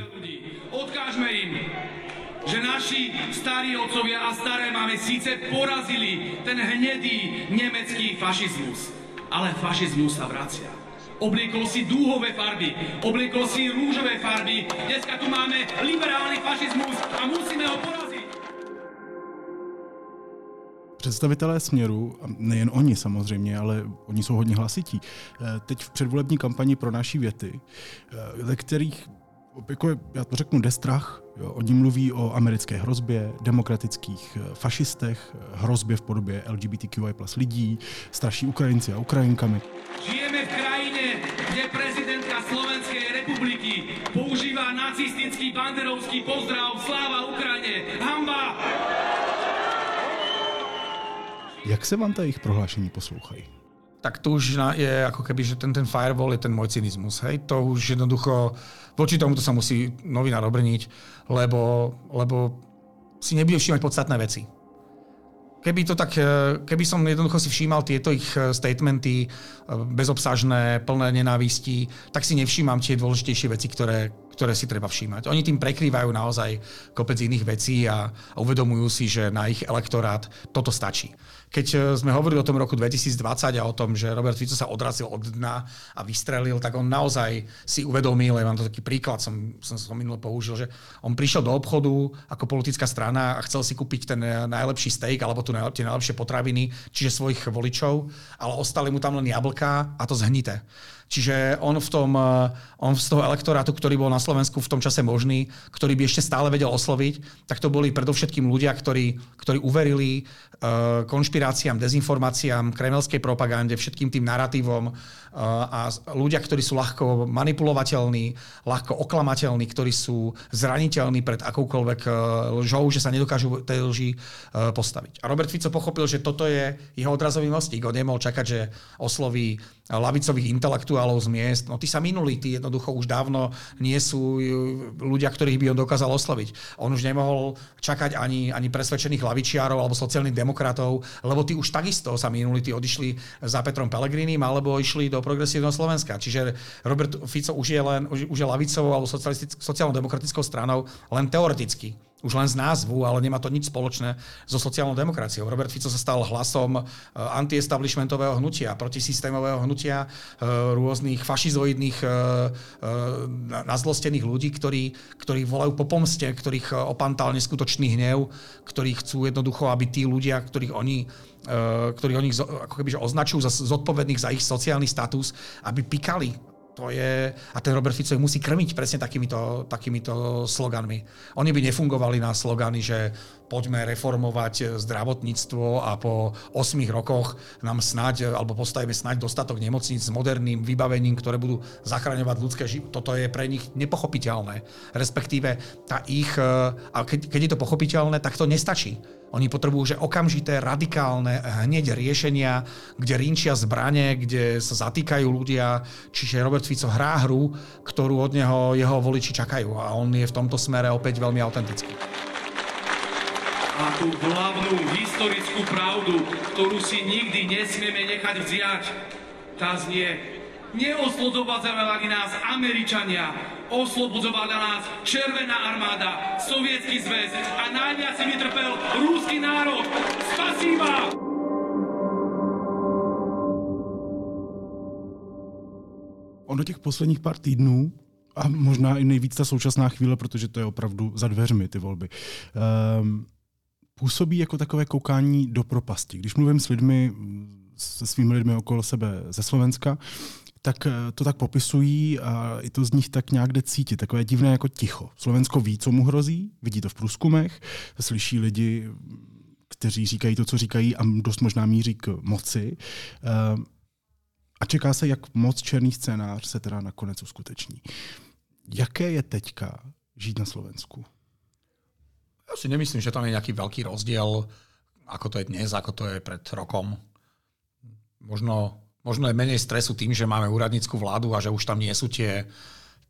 Odkážme im, že naši starí otcovia a staré máme síce porazili ten hnedý nemecký fašizmus, ale fašizmus sa vracia. Obliekol si dúhové farby, obliekol si rúžové farby. Dneska tu máme liberálny fašizmus a musíme ho poraziť. Představitelé směru, nejen oni samozřejmě, ale oni jsou hodně hlasití, eh, teď v předvolební kampani pro naší věty, eh, ve kterých jako já to řeknu, destrach. Jo. Oni mluví o americké hrozbě, demokratických eh, fašistech, hrozbě v podobě LGBTQI plus lidí, straší Ukrajinci a Ukrajinkami. Žijeme v krajine, kde prezidentka Slovenskej republiky používá nacistický banderovský pozdrav Sláva Ukrajine, hamba! Jak se vám ta jejich prohlášení poslouchají? Tak to už je ako keby, že ten, ten firewall je ten môj cynizmus. Hej? To už jednoducho, voči tomuto sa musí novinár obrniť, lebo, lebo si nebude všímať podstatné veci. keby, to tak, e, keby som jednoducho si všímal tieto ich e, statementy, e, bezobsažné, plné nenávistí, tak si nevšímam tie dôležitejšie veci, ktoré, ktoré si treba všímať. Oni tým prekrývajú naozaj kopec iných vecí a, uvedomujú si, že na ich elektorát toto stačí. Keď e, sme hovorili o tom roku 2020 a o tom, že Robert Fico sa odrazil od dna a vystrelil, tak on naozaj si uvedomil, ja mám to taký príklad, som, som, som minule použil, že on prišiel do obchodu ako politická strana a chcel si kúpiť ten e, najlepší steak alebo tu tie najlepšie potraviny, čiže svojich voličov, ale ostali mu tam len jablká a to zhnité. Čiže on, v tom, eh, on z toho elektorátu, ktorý bol na Slovensku v tom čase možný, ktorý by ešte stále vedel osloviť, tak to boli predovšetkým ľudia, ktorí, ktorí uverili konšpiráciám, dezinformáciám, kremelskej propagande, všetkým tým narratívom uh, a ľudia, ktorí sú ľahko manipulovateľní, ľahko oklamateľní, ktorí sú zraniteľní pred akoukoľvek uh, lžou, že sa nedokážu tej lži postaviť. A Robert Fico pochopil, že toto je jeho odrazový mostík. On nemohol čakať, že osloví lavicových intelektuálov z miest. No tí sa minuli, tí jednoducho už dávno nie sú ľudia, ktorých by on dokázal osloviť. On už nemohol čakať ani, ani presvedčených lavičiarov alebo sociálnych demokratov, lebo tí už takisto sa minuli, tí odišli za Petrom Pelegrinim alebo išli do progresívneho Slovenska. Čiže Robert Fico už je len už, už je lavicovou alebo sociálno-demokratickou stranou len teoreticky už len z názvu, ale nemá to nič spoločné so sociálnou demokraciou. Robert Fico sa stal hlasom eh, antiestablishmentového hnutia, protisystémového hnutia eh, rôznych fašizoidných eh, nazlostených ľudí, ktorí, ktorí volajú po pomste, ktorých opantal neskutočný hnev, ktorí chcú jednoducho, aby tí ľudia, ktorých oni ktorí oni ako keby, označujú za zodpovedných za ich sociálny status, aby pikali to je, a ten Robert Fico musí krmiť presne takýmito, takýmito sloganmi. Oni by nefungovali na slogany, že poďme reformovať zdravotníctvo a po 8 rokoch nám snáď, alebo postavíme snáď dostatok nemocníc s moderným vybavením, ktoré budú zachraňovať ľudské životy. Toto je pre nich nepochopiteľné. Respektíve tá ich, a keď, keď je to pochopiteľné, tak to nestačí oni potrebujú že okamžité, radikálne, hneď riešenia, kde rinčia zbranie, kde sa zatýkajú ľudia. Čiže Robert Fico hrá hru, ktorú od neho jeho voliči čakajú. A on je v tomto smere opäť veľmi autentický. A tú hlavnú historickú pravdu, ktorú si nikdy nesmieme nechať vziať, tá znie Neoslobodzovali nás Američania, oslobozovala nás Červená armáda, Sovietský zväz a najviac si vytrpel rúský národ. Spasíva! Ono těch posledních pár týdnů a možná i nejvíc ta současná chvíle, protože to je opravdu za dveřmi ty volby, um, působí jako takové koukání do propasti. Když mluvím s lidmi, se svými lidmi okolo sebe ze Slovenska, tak eh, to tak popisují a i to z nich tak nějak jde cítit. Takové divné jako ticho. Slovensko ví, co mu hrozí, vidí to v průzkumech, slyší lidi, kteří říkají to, co říkají a dost možná míří k moci. Eh, a čeká se, jak moc černý scénář se teda nakonec uskuteční. Jaké je teďka žít na Slovensku? Ja si nemyslím, že tam je nejaký veľký rozdiel, ako to je dnes, ako to je pred rokom. Možno možno je menej stresu tým, že máme úradnícku vládu a že už tam nie sú tie,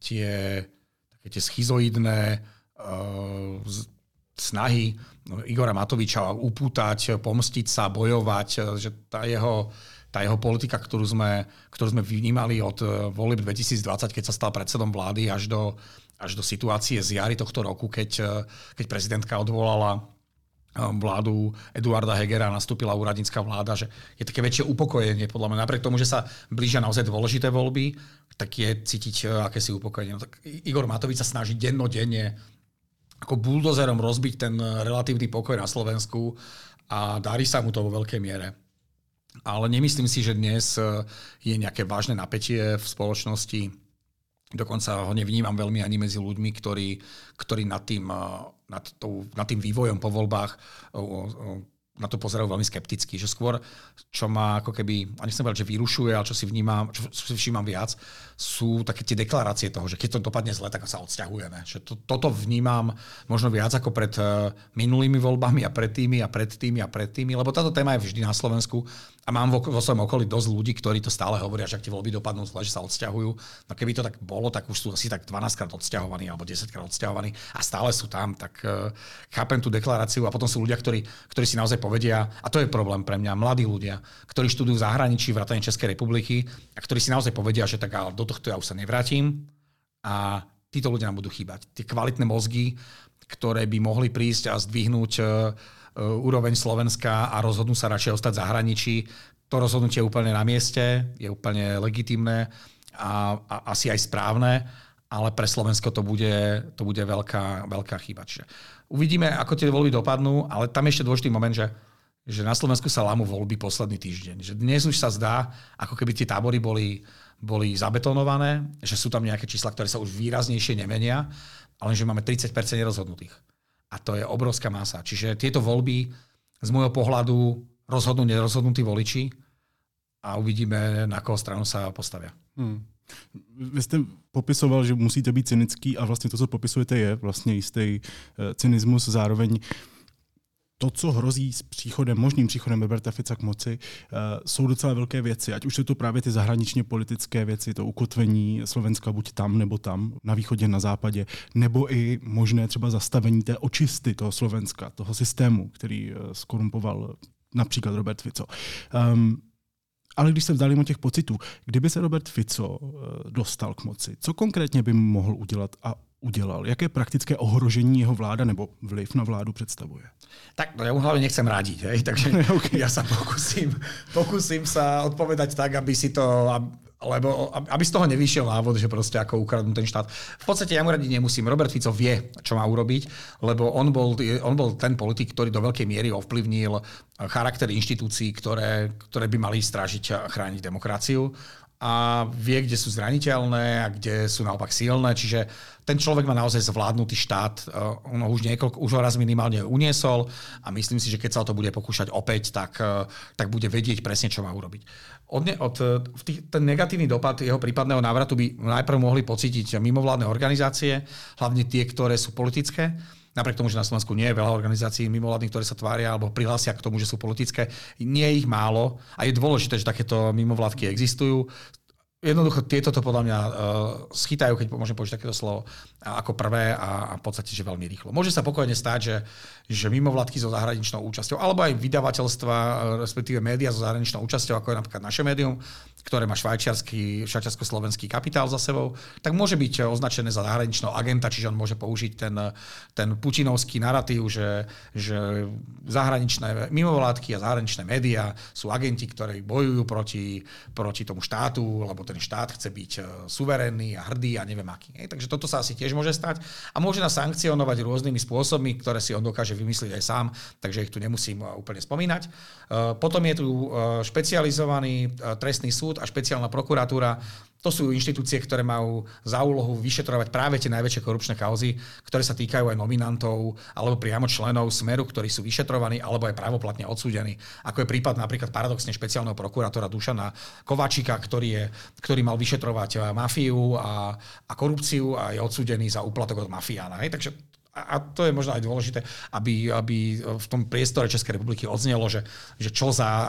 tie, také tie schizoidné uh, snahy no, Igora Matoviča upútať, pomstiť sa, bojovať, že tá jeho, tá jeho politika, ktorú sme, ktorú sme vnímali od uh, volieb 2020, keď sa stal predsedom vlády až do, až do situácie z jary tohto roku, keď, uh, keď prezidentka odvolala vládu Eduarda Hegera nastúpila úradnícka vláda, že je také väčšie upokojenie, podľa mňa. Napriek tomu, že sa blížia naozaj dôležité voľby, tak je cítiť uh, akési upokojenie. No, tak Igor Matovič sa snaží dennodenne ako buldozerom rozbiť ten uh, relatívny pokoj na Slovensku a darí sa mu to vo veľkej miere. Ale nemyslím si, že dnes uh, je nejaké vážne napätie v spoločnosti. Dokonca ho nevnímam veľmi ani medzi ľuďmi, ktorí, ktorí nad tým nad, tou, nad tým vývojom po voľbách na to pozerajú veľmi skepticky, že skôr, čo ma ako keby, a nechcem povedať, že vyrušuje, ale čo si vnímam, čo si všímam viac, sú také tie deklarácie toho, že keď to dopadne zle, tak sa odsťahujeme. Že to, toto vnímam možno viac ako pred uh, minulými voľbami a pred tými a pred tými a pred tými, lebo táto téma je vždy na Slovensku a mám vo, vo svojom okolí dosť ľudí, ktorí to stále hovoria, že ak tie voľby dopadnú zle, že sa odsťahujú. No keby to tak bolo, tak už sú asi tak 12 krát odsťahovaní alebo 10 krát odsťahovaní a stále sú tam, tak uh, chápem tú deklaráciu a potom sú ľudia, ktorí, ktorí si naozaj povedia, a to je problém pre mňa, mladí ľudia, ktorí študujú v zahraničí, vrátane Českej republiky a ktorí si naozaj povedia, že tak ale do tohto ja už sa nevrátim a títo ľudia nám budú chýbať. Tie kvalitné mozgy, ktoré by mohli prísť a zdvihnúť uh, úroveň Slovenska a rozhodnú sa radšej ostať v zahraničí. To rozhodnutie je úplne na mieste, je úplne legitimné a, a asi aj správne, ale pre Slovensko to bude, to bude veľká, veľká chyba. Čiže uvidíme, ako tie voľby dopadnú, ale tam ešte dôležitý moment, že že na Slovensku sa lámu voľby posledný týždeň. Že dnes už sa zdá, ako keby tie tábory boli, boli zabetonované, že sú tam nejaké čísla, ktoré sa už výraznejšie nemenia, ale že máme 30% nerozhodnutých. A to je obrovská masa. Čiže tieto voľby z môjho pohľadu rozhodnú nerozhodnutí voliči a uvidíme, na koho stranu sa postavia. Hmm. Vy jste popisoval, že musíte být cynický a vlastně to, co popisujete, je vlastně jistý eh, cynismus, zároveň to, co hrozí s příchodem, možným příchodem Roberta Fica k moci, uh, jsou docela velké věci. Ať už jsou to právě ty zahraničně politické věci, to ukotvení Slovenska buď tam nebo tam, na východě, na západě, nebo i možné třeba zastavení té očisty toho Slovenska, toho systému, který uh, skorumpoval například Robert Fico. Um, ale když se vzdálím o těch pocitů, kdyby se Robert Fico uh, dostal k moci, co konkrétně by mohl udělat a udělal? Jaké praktické ohrožení jeho vláda nebo vliv na vládu představuje? Tak no ja mu hlavne nechcem radiť, hej? takže okay. ja sa pokúsim, pokúsim sa odpovedať tak, aby si to, lebo aby z toho nevyšiel návod, že proste ako ukradnú ten štát. V podstate ja mu radiť nemusím. Robert Fico vie, čo má urobiť, lebo on bol, on bol ten politik, ktorý do veľkej miery ovplyvnil charakter inštitúcií, ktoré, ktoré by mali strážiť a chrániť demokraciu a vie, kde sú zraniteľné a kde sú naopak silné. Čiže ten človek má naozaj zvládnutý štát. Uh, on ho už niekoľko, už ho raz minimálne uniesol a myslím si, že keď sa o to bude pokúšať opäť, tak, uh, tak bude vedieť presne, čo má urobiť. Od, ne, od, v tých, ten negatívny dopad jeho prípadného návratu by najprv mohli pocítiť mimovládne organizácie, hlavne tie, ktoré sú politické. Napriek tomu, že na Slovensku nie je veľa organizácií mimovládnych, ktoré sa tvária alebo prihlásia k tomu, že sú politické, nie je ich málo a je dôležité, že takéto mimovládky existujú. Jednoducho tieto to podľa mňa uh, schytajú, keď môžem použiť takéto slovo, ako prvé a, a v podstate, že veľmi rýchlo. Môže sa pokojne stať, že, že mimovládky so zahraničnou účasťou, alebo aj vydavateľstva, uh, respektíve médiá so zahraničnou účasťou, ako je napríklad naše médium, ktoré má švajčiarsky, švajčiarsko-slovenský kapitál za sebou, tak môže byť označené za zahraničného agenta, čiže on môže použiť ten, ten putinovský narratív, že, že zahraničné mimovládky a zahraničné médiá sú agenti, ktorí bojujú proti, proti tomu štátu, lebo ten štát chce byť e, suverénny a hrdý a neviem aký. Hej. Takže toto sa asi tiež môže stať a môže nás sankcionovať rôznymi spôsobmi, ktoré si on dokáže vymyslieť aj sám, takže ich tu nemusím úplne spomínať. Potom je tu špecializovaný trestný súd, súd a špeciálna prokuratúra. To sú inštitúcie, ktoré majú za úlohu vyšetrovať práve tie najväčšie korupčné kauzy, ktoré sa týkajú aj nominantov alebo priamo členov Smeru, ktorí sú vyšetrovaní alebo aj právoplatne odsúdení. Ako je prípad napríklad paradoxne špeciálneho prokurátora Dušana Kovačika, ktorý, je, ktorý mal vyšetrovať mafiu a, a korupciu a je odsúdený za úplatok od mafiána. Hej? Takže a to je možno aj dôležité, aby, aby v tom priestore Českej republiky odznelo, že, že čo za e,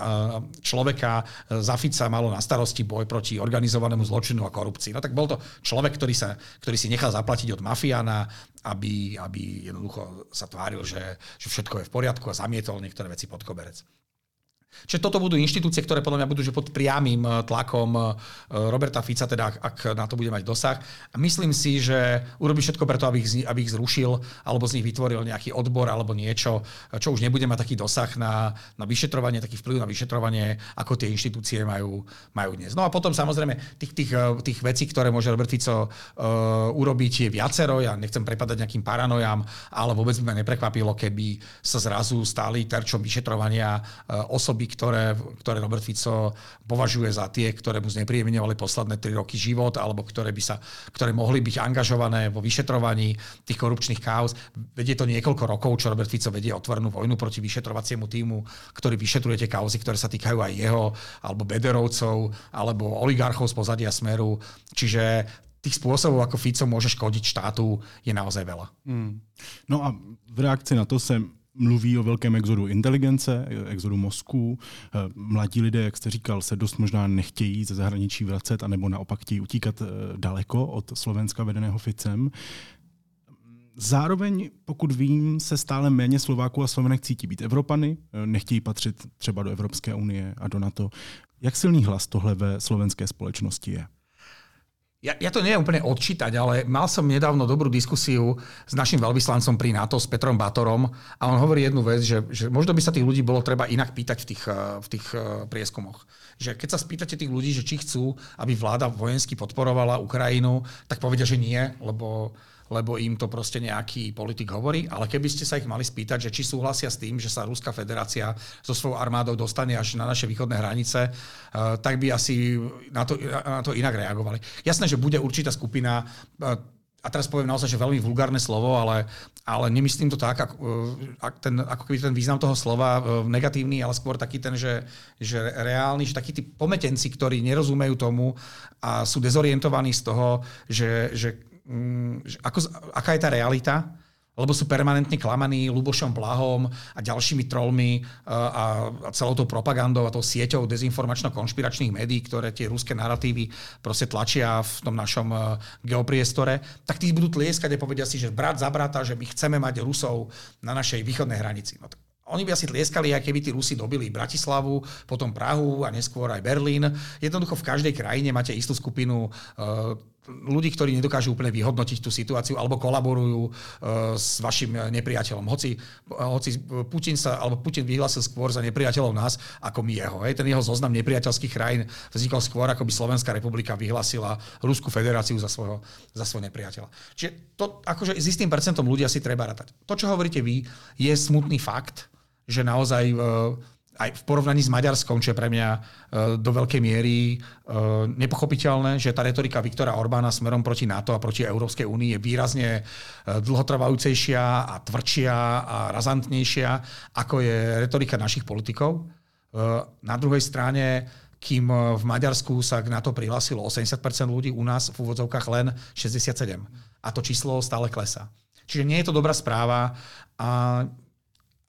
človeka e, za Fica malo na starosti boj proti organizovanému zločinu a korupcii. No tak bol to človek, ktorý, sa, ktorý si nechal zaplatiť od mafiána, aby, aby jednoducho sa tváril, že, že všetko je v poriadku a zamietol niektoré veci pod koberec. Čiže toto budú inštitúcie, ktoré podľa mňa budú že pod priamým eh, tlakom eh, Roberta Fica, teda ak na to bude mať dosah. A myslím si, že urobí všetko preto, aby ich, aby ich zrušil, alebo z nich vytvoril nejaký odbor alebo niečo, čo už nebude mať taký dosah na, na vyšetrovanie, taký vplyv na vyšetrovanie, ako tie inštitúcie majú, majú dnes. No a potom samozrejme tých, tých, eh, tých vecí, ktoré môže Robert Fico uh, urobiť, je viacero. Ja nechcem prepadať nejakým paranojám, ale vôbec by ma neprekvapilo, keby sa zrazu stali terčom vyšetrovania uh, osoby, osoby, ktoré, ktoré Robert Fico považuje za tie, ktoré mu znepríjemňovali posledné tri roky život, alebo ktoré, by sa, ktoré mohli byť angažované vo vyšetrovaní tých korupčných kauz. Vedie to niekoľko rokov, čo Robert Fico vedie otvorenú vojnu proti vyšetrovaciemu týmu, ktorý vyšetruje tie kauzy, ktoré sa týkajú aj jeho, alebo Bederovcov, alebo oligarchov z pozadia Smeru. Čiže tých spôsobov, ako Fico môže škodiť štátu, je naozaj veľa. Hmm. No a v reakci na to se mluví o velkém exodu inteligence, exodu mozků. Eh, mladí lidé, jak jste říkal, se dost možná nechtějí ze zahraničí vracet, anebo naopak chtějí utíkat eh, daleko od Slovenska vedeného Ficem. Zároveň, pokud vím, se stále méně Slováků a Slovenek cítí být Evropany, eh, nechtějí patřit třeba do Evropské unie a do NATO. Jak silný hlas tohle ve slovenské společnosti je? Ja, ja to neviem úplne odčítať, ale mal som nedávno dobrú diskusiu s našim veľvyslancom pri NATO, s Petrom Batorom a on hovorí jednu vec, že, že možno by sa tých ľudí bolo treba inak pýtať v tých, eh, v tých eh, prieskumoch. Že keď sa spýtate tých ľudí, že či chcú, aby vláda vojensky podporovala Ukrajinu, tak povedia, že nie, lebo lebo im to proste nejaký politik hovorí, ale keby ste sa ich mali spýtať, že či súhlasia s tým, že sa Ruská federácia so svojou armádou dostane až na naše východné hranice, eh, tak by asi na to, na to inak reagovali. Jasné, že bude určitá skupina eh, a teraz poviem naozaj, že veľmi vulgárne slovo, ale, ale nemyslím to tak, ako, eh, ten, ako keby ten význam toho slova negatívny, ale skôr taký ten, že, že reálny, že takí tí pometenci, ktorí nerozumejú tomu a sú dezorientovaní z toho, že, že ako, aká je tá realita, lebo sú permanentne klamaní Lubošom Blahom a ďalšími trolmi a, a celou tou propagandou a tou sieťou dezinformačno-konšpiračných médií, ktoré tie ruské narratívy proste tlačia v tom našom geopriestore, tak tí budú tlieskať a povedia si, že brat za brata, že my chceme mať Rusov na našej východnej hranici. No oni by asi tlieskali, aj keby tí Rusi dobili Bratislavu, potom Prahu a neskôr aj Berlín. Jednoducho v každej krajine máte istú skupinu uh, ľudí, ktorí nedokážu úplne vyhodnotiť tú situáciu alebo kolaborujú uh, s vašim nepriateľom. Hoci, hoci Putin sa, alebo Putin vyhlásil skôr za nepriateľov nás, ako my jeho. Hej. Ten jeho zoznam nepriateľských krajín vznikol skôr, ako by Slovenská republika vyhlásila Ruskú federáciu za svojho, za svojho nepriateľa. Čiže to, akože s istým percentom ľudia si treba rátať. To, čo hovoríte vy, je smutný fakt, že naozaj uh, aj v porovnaní s Maďarskom, čo je pre mňa e, do veľkej miery e, nepochopiteľné, že tá retorika Viktora Orbána smerom proti NATO a proti Európskej únii je výrazne e, dlhotrvajúcejšia a tvrdšia a razantnejšia, ako je retorika našich politikov. Na druhej strane, kým v Maďarsku sa na to prihlásilo 80% ľudí, u nás v úvodzovkách len 67. A to číslo stále klesá. Čiže nie je to dobrá správa a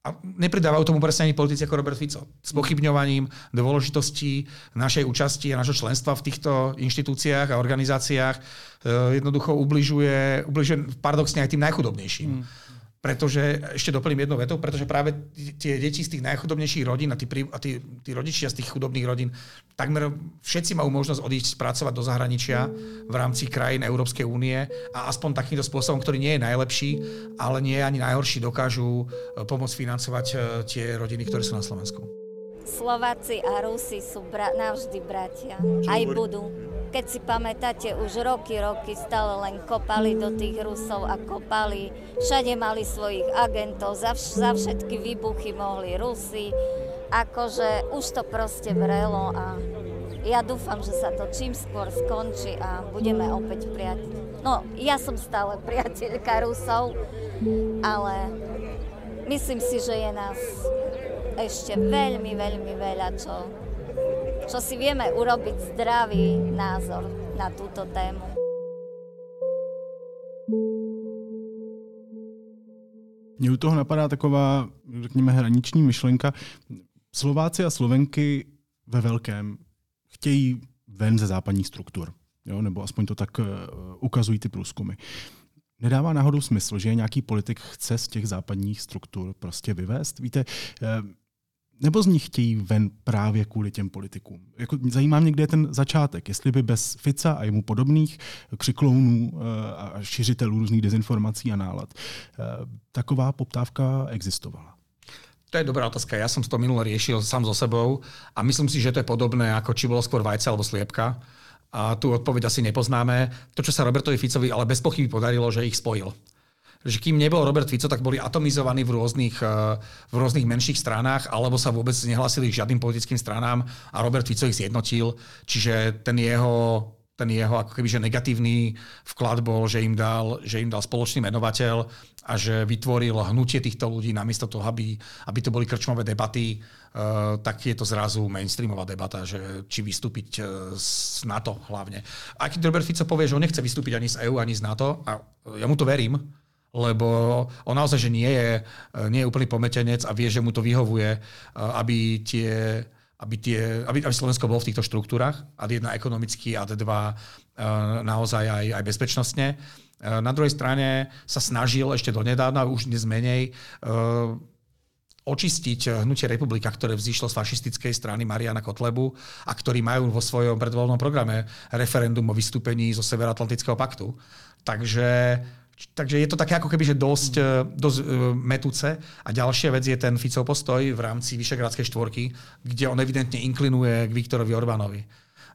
a nepridávajú tomu presne ani politici ako Robert Fico. S pochybňovaním dôležitosti našej účasti a našho členstva v týchto inštitúciách a organizáciách eh, jednoducho ubližuje, ubližuje paradoxne aj tým najchudobnejším. Mm pretože, ešte doplním jednu vetu, pretože práve tie deti z tých najchudobnejších rodín a tí, a tí, tí rodičia z tých chudobných rodín, takmer všetci majú možnosť odísť spracovať do zahraničia v rámci krajín Európskej únie a aspoň takýmto spôsobom, ktorý nie je najlepší, ale nie je ani najhorší, dokážu e, pomôcť financovať e, tie rodiny, ktoré sú na Slovensku. Slováci a Rusi sú bra- navždy bratia. Aj budú. Keď si pamätáte, už roky, roky stále len kopali do tých Rusov a kopali. Všade mali svojich agentov, za, vš- za všetky výbuchy mohli Rusi. Akože už to proste vrelo a ja dúfam, že sa to čím skôr skončí a budeme opäť priať. No, ja som stále priateľka Rusov, ale myslím si, že je nás ešte veľmi, veľmi veľa, čo čo si vieme urobiť zdravý názor na túto tému. Mně u toho napadá taková, řekněme, hraniční myšlenka. Slováci a Slovenky ve velkém chtějí ven ze západních struktur. Jo? Nebo aspoň to tak uh, ukazují ty průzkumy. Nedává náhodou smysl, že nějaký politik chce z těch západních struktur prostě vyvést? Víte, uh, nebo z nich chtějí ven právě kvůli těm politikům? Jako, zajímá mě, kde je ten začátek. Jestli by bez Fica a jemu podobných křiklounů eh, a šiřitelů různých dezinformací a nálad eh, taková poptávka existovala. To je dobrá otázka. Ja som to minule riešil sám so sebou a myslím si, že to je podobné, ako či bolo skôr vajce alebo sliepka. A tu odpoveď asi nepoznáme. To, čo sa Robertovi Ficovi ale bez pochyby podarilo, že ich spojil že kým nebol Robert Fico, tak boli atomizovaní v rôznych, eh, v rôznych menších stranách, alebo sa vôbec nehlásili k žiadnym politickým stranám a Robert Fico ich zjednotil. Čiže ten jeho ten jeho ako keby, že negatívny vklad bol, že im, dal, že im dal spoločný menovateľ a že vytvoril hnutie týchto ľudí namiesto toho, aby, aby to boli krčmové debaty, uh, tak je to zrazu mainstreamová debata, že či vystúpiť uh, z NATO hlavne. A keď Robert Fico povie, že on nechce vystúpiť ani z EU, ani z NATO, a ja mu to verím, lebo on naozaj, že nie je, nie je úplný pometenec a vie, že mu to vyhovuje, aby tie aby, tie, aby, aby Slovensko bolo v týchto štruktúrach, ad jedna ekonomicky, ad dva naozaj aj, aj bezpečnostne. Na druhej strane sa snažil ešte donedávna, už dnes menej, očistiť hnutie republika, ktoré vzýšlo z fašistickej strany Mariana Kotlebu a ktorí majú vo svojom predvoľnom programe referendum o vystúpení zo Severoatlantického paktu. Takže Takže je to také ako keby, že dosť, dosť uh, metúce. A ďalšia vec je ten Ficov postoj v rámci Vyšegrádskej štvorky, kde on evidentne inklinuje k Viktorovi Orbánovi.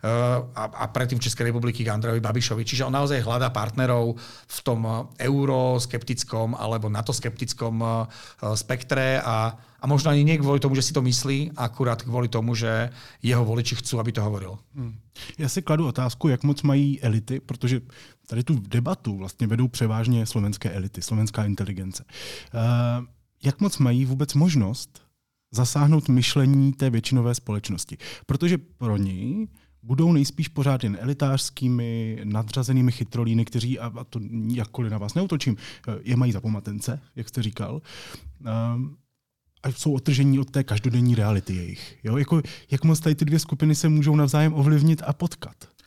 Uh, a, a predtým Českej republiky k Andrejovi Babišovi. Čiže on naozaj hľadá partnerov v tom euroskeptickom alebo NATO-skeptickom spektre a, a možno ani nie kvôli tomu, že si to myslí, akurát kvôli tomu, že jeho voliči chcú, aby to hovoril. Hmm. Já si kladu otázku, jak moc mají elity, protože tady tu debatu vlastně vedou převážně slovenské elity, slovenská inteligence. Uh, jak moc mají vůbec možnost zasáhnout myšlení té většinové společnosti? Protože pro ní budou nejspíš pořád jen elitářskými, nadřazenými chytrolíny, kteří, a to jakkoliv na vás neutočím, eh, je mají za pomatence, jak jste říkal, um, a jsou otržení od té každodenní reality jejich. Jo? Jako, jak moc tady ty dvě skupiny se můžou navzájem ovlivnit a potkat?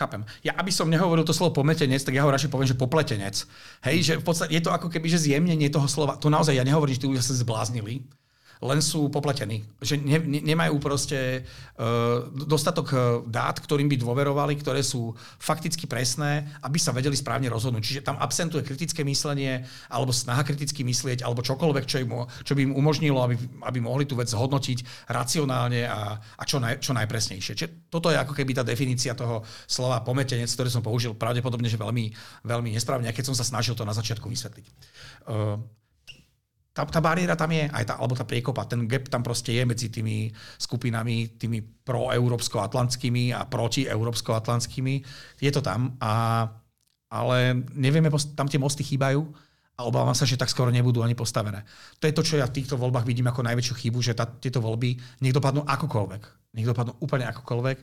Chápem. Ja, aby som nehovoril to slovo pometenec, tak ja ho radšej poviem, že popletenec. Hej, že v podstate je to ako keby, že zjemnenie toho slova. To naozaj, ja nehovorím, že tí ľudia sa zbláznili len sú popletení. Že ne, ne, nemajú proste uh, dostatok e, dát, ktorým by dôverovali, ktoré sú fakticky presné, aby sa vedeli správne rozhodnúť. Čiže tam absentuje kritické myslenie, alebo snaha kriticky myslieť, alebo čokoľvek, čo, im, čo by im umožnilo, aby, aby mohli tú vec zhodnotiť racionálne a, a čo, naj, čo najpresnejšie. Čiže toto je ako keby tá definícia toho slova pometenec, ktoré som použil pravdepodobne, že veľmi, veľmi nesprávne, keď som sa snažil to na začiatku vysvetliť. Uh, tá, tá bariéra tam je, aj tá, alebo tá priekopa, ten gap tam proste je medzi tými skupinami, tými proeurópsko-atlantskými a protieurópsko-atlantskými. Je to tam, a, ale nevieme, tam tie mosty chýbajú a obávam sa, že tak skoro nebudú ani postavené. To je to, čo ja v týchto voľbách vidím ako najväčšiu chybu, že tá, tieto voľby, nech dopadnú akokoľvek, nech dopadnú úplne akokoľvek,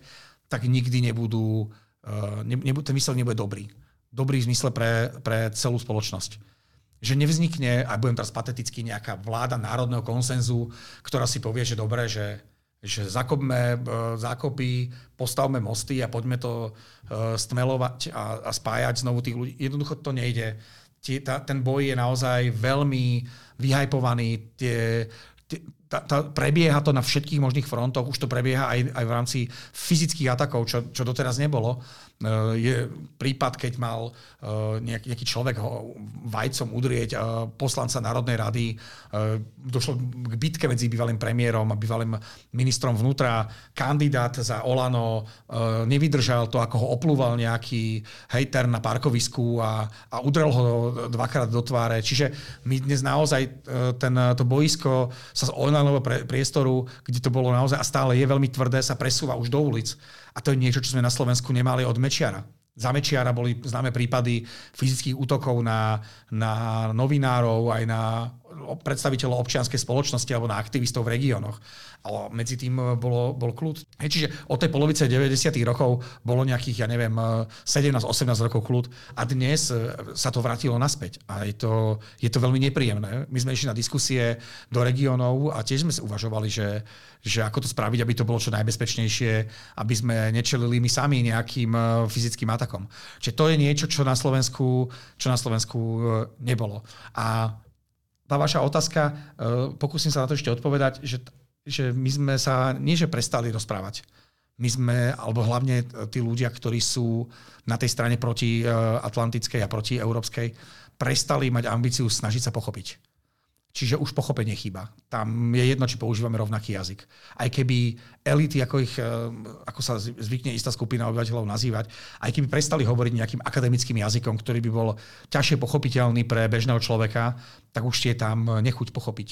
tak nikdy nebudú, uh, ne, nebu, ten výsledok nebude dobrý. Dobrý v zmysle pre, pre celú spoločnosť že nevznikne, a budem teraz pateticky, nejaká vláda národného konsenzu, ktorá si povie, že dobre, že, že zakopme e, zákopy, postavme mosty a poďme to e, stmelovať a, a spájať znovu tých ľudí. Jednoducho to nejde. Tie, tá, ten boj je naozaj veľmi vyhajpovaný. Tie, tie, tá, tá, prebieha to na všetkých možných frontoch, už to prebieha aj, aj v rámci fyzických atakov, čo, čo doteraz nebolo. Eh, je prípad, keď mal eh, nejaký, človek ho vajcom udrieť eh, poslanca Národnej rady. Došlo k bitke medzi bývalým premiérom a bývalým ministrom vnútra. Kandidát za Olano nevydržal to, ako ho oplúval nejaký hejter na parkovisku a, a udrel ho dvakrát do tváre. Čiže my dnes naozaj ten, to boisko sa z onlineového priestoru, kde to bolo naozaj a stále je veľmi tvrdé, sa presúva už do ulic. A to je niečo, čo sme na Slovensku nemali od Mečiara. Za Mečiara boli známe prípady fyzických útokov na, na novinárov, aj na predstaviteľov občianskej spoločnosti alebo na aktivistov v regiónoch. Ale medzi tým e, bolo, bol kľud. Hej, čiže od tej polovice 90. rokov bolo nejakých, ja neviem, 17-18 e, rokov kľud a dnes e, sa to vrátilo naspäť. A je to, je to veľmi nepríjemné. My sme išli na diskusie do regiónov a tiež sme si uvažovali, že, že ako to spraviť, aby to bolo čo najbezpečnejšie, aby sme nečelili my sami nejakým fyzickým atakom. Čiže to je niečo, čo na Slovensku, čo na Slovensku nebolo. A tá vaša otázka, e, pokúsim sa na to ešte odpovedať, že, že my sme sa nie že prestali rozprávať. My sme, alebo hlavne tí ľudia, ktorí sú na tej strane proti e, atlantickej a proti európskej, prestali mať ambíciu snažiť sa pochopiť. Čiže už pochopenie chýba. Tam je jedno, či používame rovnaký jazyk. Aj keby elity, ako, ich, eh, ako sa zvykne istá skupina obyvateľov nazývať, aj keby prestali hovoriť nejakým akademickým jazykom, ktorý by bol ťažšie pochopiteľný pre bežného človeka, tak už je tam nechuť pochopiť.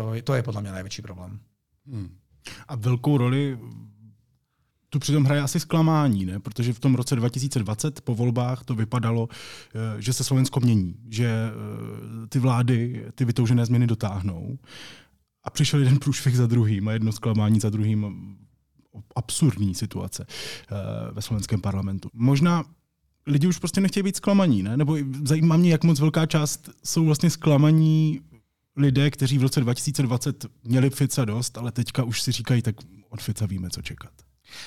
To je, to je podľa mňa najväčší problém. Hmm. A velkou roli tu přitom hraje asi zklamání, ne? protože v tom roce 2020 po volbách to vypadalo, eh, že se Slovensko mění, že eh, ty vlády ty vytoužené změny dotáhnou. A přišel jeden průšvih za druhým a jedno zklamání za druhým. Absurdní situace eh, ve slovenském parlamentu. Možná lidi už prostě nechtějí být zklamaní, ne? Nebo zajímá mě, jak moc velká část jsou vlastně zklamaní lidé, kteří v roce 2020 měli Fica dost, ale teďka už si říkají, tak od Fica víme, co čekat.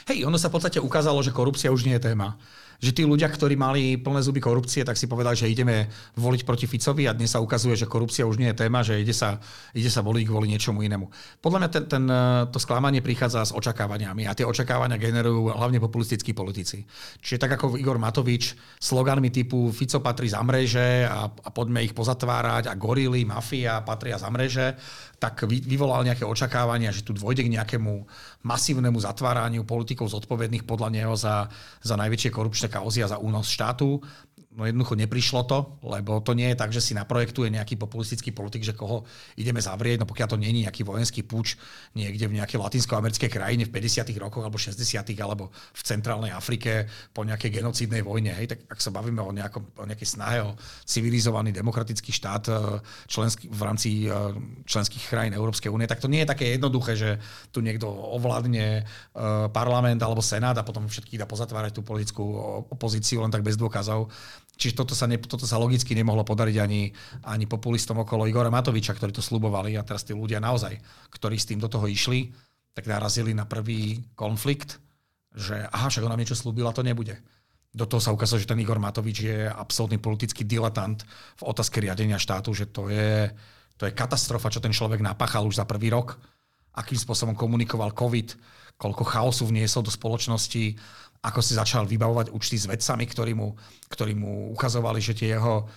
Hej, ono sa v podstate ukázalo, že korupcia už nie je téma že tí ľudia, ktorí mali plné zuby korupcie, tak si povedali, že ideme voliť proti Ficovi a dnes sa ukazuje, že korupcia už nie je téma, že ide sa, ide sa voliť kvôli niečomu inému. Podľa mňa ten, ten, to sklamanie prichádza s očakávaniami a tie očakávania generujú hlavne populistickí politici. Čiže tak ako Igor Matovič sloganmi typu Fico patrí za mreže a, a poďme ich pozatvárať a gorily, mafia patria za mreže, tak vyvolal nejaké očakávania, že tu dôjde k nejakému masívnemu zatváraniu politikov zodpovedných podľa neho za, za najväčšie korupčné kauzy a za únos štátu. No jednoducho neprišlo to, lebo to nie je tak, že si naprojektuje nejaký populistický politik, že koho ideme zavrieť, no pokiaľ to nie je nejaký vojenský púč niekde v nejakej latinskoamerickej krajine v 50. rokoch alebo 60. alebo v centrálnej Afrike po nejakej genocídnej vojne. Hej, tak ak sa bavíme o, nejakom, o nejakej snahe o civilizovaný demokratický štát e, členský, v rámci e, členských krajín Európskej únie, tak to nie je také jednoduché, že tu niekto ovládne e, parlament alebo senát a potom všetkých dá pozatvárať tú politickú opozíciu len tak bez dôkazov. Čiže toto sa, ne, toto sa logicky nemohlo podariť ani, ani populistom okolo Igora Matoviča, ktorí to slubovali a teraz tí ľudia naozaj, ktorí s tým do toho išli, tak narazili na prvý konflikt, že aha, však ona niečo slúbila, to nebude. Do toho sa ukázalo, že ten Igor Matovič je absolútny politický diletant v otázke riadenia štátu, že to je, to je katastrofa, čo ten človek napáchal už za prvý rok, akým spôsobom komunikoval COVID, koľko chaosu vniesol do spoločnosti, ako si začal vybavovať účty s vedcami, ktorí mu, ktorí mu ukazovali, že tie jeho,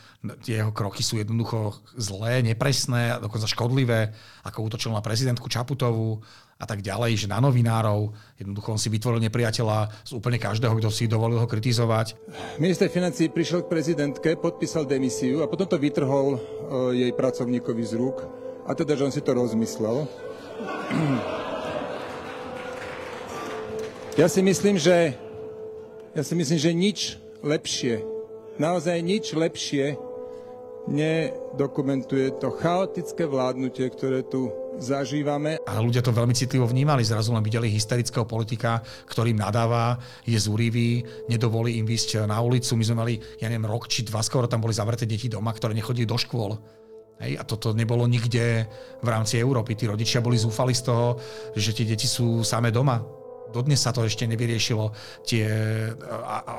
tie jeho kroky sú jednoducho zlé, nepresné, dokonca škodlivé, ako útočil na prezidentku Čaputovú a tak ďalej, že na novinárov. Jednoducho on si vytvoril nepriateľa z úplne každého, kto si dovolil ho kritizovať. Minister financí prišiel k prezidentke, podpísal demisiu a potom to vytrhol uh, jej pracovníkovi z rúk. A teda, že on si to rozmyslel. Ja si myslím, že ja si myslím, že nič lepšie, naozaj nič lepšie nedokumentuje to chaotické vládnutie, ktoré tu zažívame. A ľudia to veľmi citlivo vnímali. Zrazu len videli hysterického politika, ktorým nadáva, je zúrivý, nedovolí im ísť na ulicu. My sme mali, ja neviem, rok či dva skoro tam boli zavreté deti doma, ktoré nechodili do škôl. Hej, a toto nebolo nikde v rámci Európy. Tí rodičia boli zúfali z toho, že tie deti sú samé doma dodnes sa to ešte nevyriešilo, tie, a, a,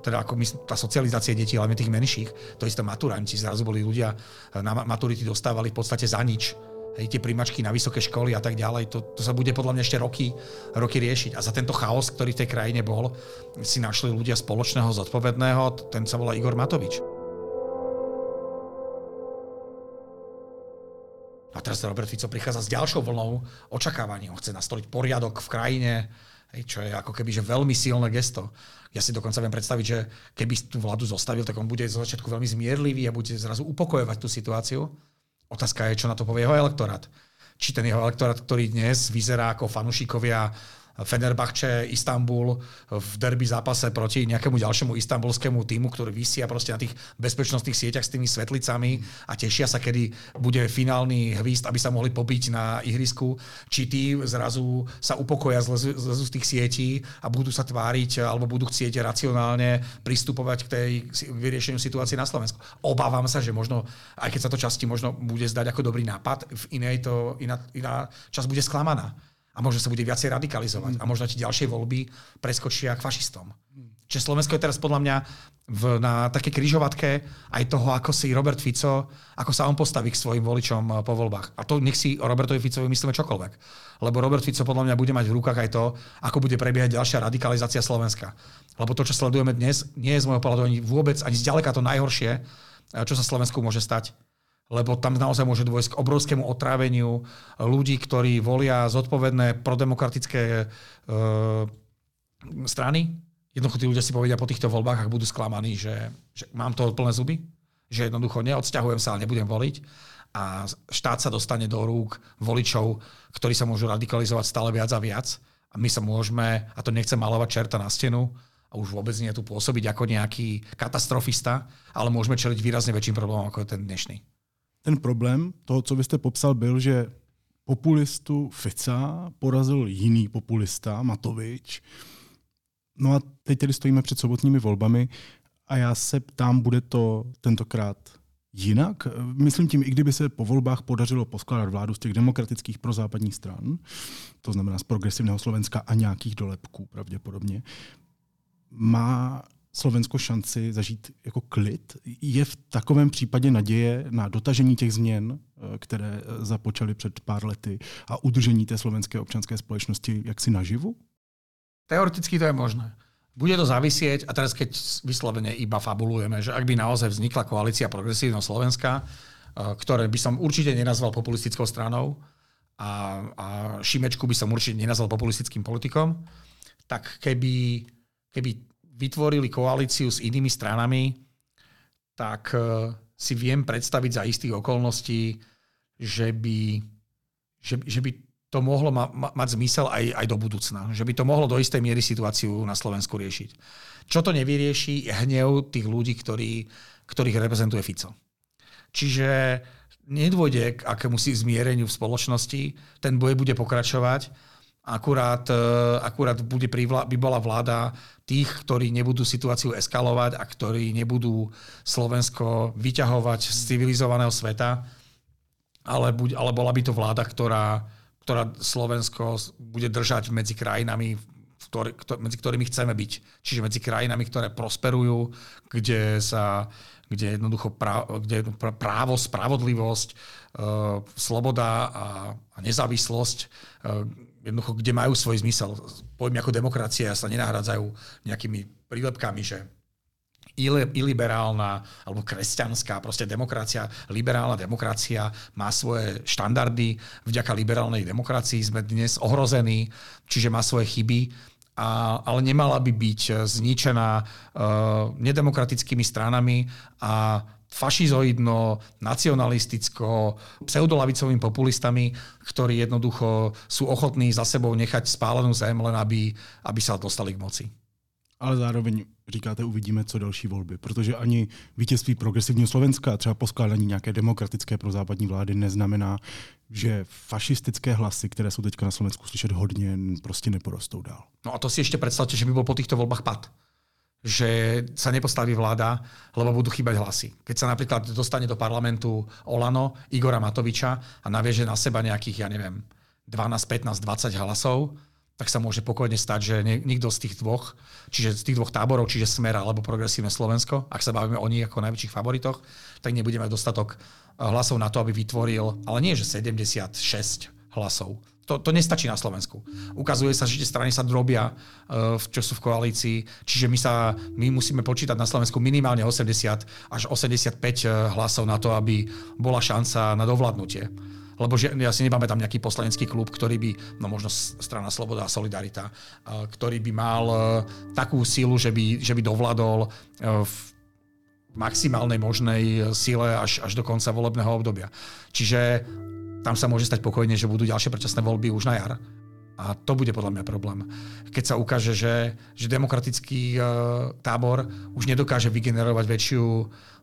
teda ako my, tá socializácia detí, hlavne tých menších, to isté maturanti, zrazu boli ľudia na maturity dostávali v podstate za nič. Hej, tie príjmačky na vysoké školy a tak ďalej, to, to sa bude podľa mňa ešte roky, roky riešiť. A za tento chaos, ktorý v tej krajine bol, si našli ľudia spoločného, zodpovedného, ten sa volá Igor Matovič. A teraz Robert Fico prichádza s ďalšou vlnou očakávaní. On chce nastoliť poriadok v krajine, čo je ako keby že veľmi silné gesto. Ja si dokonca viem predstaviť, že keby tú vládu zostavil, tak on bude z začiatku veľmi zmierlivý a bude zrazu upokojovať tú situáciu. Otázka je, čo na to povie jeho elektorát. Či ten jeho elektorát, ktorý dnes vyzerá ako fanúšikovia Fenerbahče, Istanbul v derby zápase proti nejakému ďalšiemu istambulskému týmu, ktorý vysia proste na tých bezpečnostných sieťach s tými svetlicami a tešia sa, kedy bude finálny hvízd, aby sa mohli pobiť na ihrisku, či tí zrazu sa upokoja zlezu, z tých sietí a budú sa tváriť alebo budú chcieť racionálne pristupovať k tej vyriešeniu situácie na Slovensku. Obávam sa, že možno, aj keď sa to časti možno bude zdať ako dobrý nápad, v inej to, iná, iná časť bude sklamaná a možno sa bude viacej radikalizovať mm. a možno tie ďalšie voľby preskočia k fašistom. Mm. Čiže Slovensko je teraz podľa mňa v, na také kryžovatke aj toho, ako si Robert Fico, ako sa on postaví k svojim voličom eh, po voľbách. A to nech si o Robertovi Ficovi myslíme čokoľvek. Lebo Robert Fico podľa mňa bude mať v rukách aj to, ako bude prebiehať ďalšia radikalizácia Slovenska. Lebo to, čo sledujeme dnes, nie je z môjho pohľadu ani vôbec, ani zďaleka to najhoršie, eh, čo sa Slovensku môže stať lebo tam naozaj môže dôjsť k obrovskému otráveniu ľudí, ktorí volia zodpovedné prodemokratické e, strany. Jednoducho tí ľudia si povedia po týchto voľbách, ak budú sklamaní, že, že mám to plné zuby, že jednoducho neodsťahujem sa, ale nebudem voliť. A štát sa dostane do rúk voličov, ktorí sa môžu radikalizovať stále viac a viac. A my sa môžeme, a to nechcem malovať čerta na stenu, a už vôbec nie tu pôsobiť ako nejaký katastrofista, ale môžeme čeliť výrazne väčším problémom ako je ten dnešný ten problém toho, co vy jste popsal, byl, že populistu Fica porazil jiný populista, Matovič. No a teď tedy stojíme před sobotními volbami A já se ptám, bude to tentokrát jinak? Myslím tím, i kdyby se po volbách podařilo poskládat vládu z těch demokratických prozápadních stran, to znamená z progresivného Slovenska a nějakých dolepků pravděpodobně, má Slovensko šanci zažít jako klid? Je v takovém případě naděje na dotažení těch změn, eh, které započaly před pár lety a udržení té slovenské občanské společnosti jaksi naživu? Teoreticky to je možné. Bude to závisieť, a teraz keď vyslovene iba fabulujeme, že ak by naozaj vznikla koalícia progresívneho Slovenska, eh, ktoré by som určite nenazval populistickou stranou a, a Šimečku by som určite nenazval populistickým politikom, tak keby, keby vytvorili koalíciu s inými stranami, tak e, si viem predstaviť za istých okolností, že by, že, že by to mohlo ma, ma, mať zmysel aj, aj do budúcna. Že by to mohlo do istej miery situáciu na Slovensku riešiť. Čo to nevyrieši, je hnev tých ľudí, ktorí, ktorých reprezentuje Fico. Čiže nedôjde k akému si zmiereniu v spoločnosti, ten boj bude pokračovať Akurát, e, akurát bude privla, by bola vláda tých, ktorí nebudú situáciu eskalovať a ktorí nebudú Slovensko vyťahovať z civilizovaného sveta, ale, buď, ale bola by to vláda, ktorá, ktorá Slovensko bude držať medzi krajinami, ktorý, medzi ktorými chceme byť. Čiže medzi krajinami, ktoré prosperujú, kde sa kde jednoducho právo, kde právo spravodlivosť, uh, sloboda a, nezávislosť uh, jednoducho, kde majú svoj zmysel. Pojem ako demokracia sa nenahradzajú nejakými prílepkami, že iliberálna alebo kresťanská, proste demokracia, liberálna demokracia má svoje štandardy. Vďaka liberálnej demokracii sme dnes ohrození, čiže má svoje chyby, a, ale nemala by byť zničená uh, nedemokratickými stranami a fašizoidno, nacionalisticko, pseudolavicovými populistami, ktorí jednoducho sú ochotní za sebou nechať spálenú zem, len aby, aby sa dostali k moci. Ale zároveň říkáte, uvidíme, co další volby, protože ani vítězství progresivního Slovenska, třeba poskládání nějaké demokratické prozápadní vlády neznamená, že fašistické hlasy, které jsou teďka na Slovensku slyšet hodně, prostě neporostou dál. No a to si ještě představte, že by byl po těchto volbách pad že sa nepostaví vláda, lebo budú chýbať hlasy. Keď sa napríklad dostane do parlamentu Olano, Igora Matoviča a navieže na seba nejakých, ja neviem, 12, 15, 20 hlasov, tak sa môže pokojne stať, že nikto z tých dvoch, čiže z tých dvoch táborov, čiže Smer alebo Progresívne Slovensko, ak sa bavíme o nich ako najväčších favoritoch, tak nebudeme mať dostatok eh, hlasov na to, aby vytvoril, ale nie že 76 hlasov, to, to nestačí na Slovensku. Ukazuje sa, že tie strany sa drobia, uh, čo sú v koalícii, čiže my, sa, my musíme počítať na Slovensku minimálne 80 až 85 eh, hlasov na to, aby bola šanca na dovládnutie. Lebo že, ja si nepamätám nejaký poslanecký klub, ktorý by, no možno strana Sloboda a Solidarita, uh, ktorý by mal takú sílu, že by, že by dovládol v maximálnej možnej sile až, až do konca volebného obdobia. Čiže tam sa môže stať pokojne, že budú ďalšie predčasné voľby už na jar. A to bude podľa mňa problém. Keď sa ukáže, že, že demokratický uh, tábor už nedokáže vygenerovať väčšiu,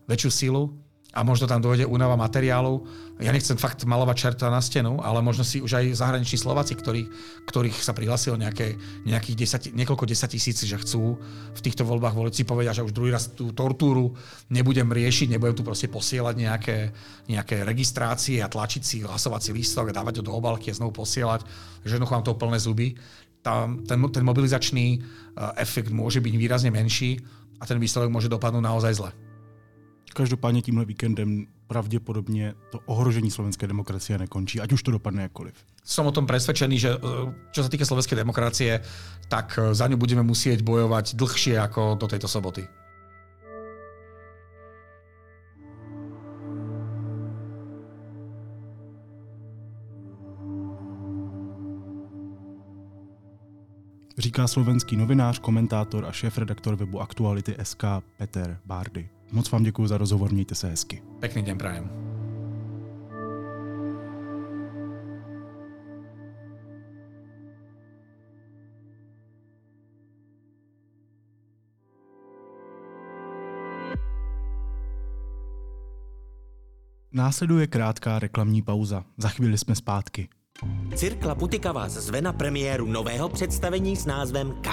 väčšiu silu, a možno tam dojde únava materiálu. Ja nechcem fakt malovať čerta na stenu, ale možno si už aj zahraniční Slováci, ktorí, ktorých sa prihlasilo nejaké, nejakých desati, niekoľko desať tisíc, že chcú v týchto voľbách voliť si povedia, že už druhý raz tú tortúru nebudem riešiť, nebudem tu proste posielať nejaké, nejaké registrácie a tlačiť si hlasovací lístok a dávať ho do obalky a znovu posielať, že jednoducho mám to plné zuby. Tam, ten, ten mobilizačný uh, efekt môže byť výrazne menší a ten výsledok môže dopadnúť naozaj zle. Každopádně tímhle víkendem pravděpodobně to ohrožení slovenské demokracie nekončí, ať už to dopadne jakkoliv. Som o tom presvedčený, že čo sa týka slovenskej demokracie, tak za ňu budeme musieť bojovať dlhšie ako do tejto soboty. Říká slovenský novinář, komentátor a šéf-redaktor webu Aktuality SK Peter Bárdy. Moc vám děkuji za rozhovor, mějte se hezky. Pekný deň prajem. Následuje krátká reklamní pauza. Za chvíli jsme zpátky. Cirkla Putika vás zve na premiéru nového představení s názvem K.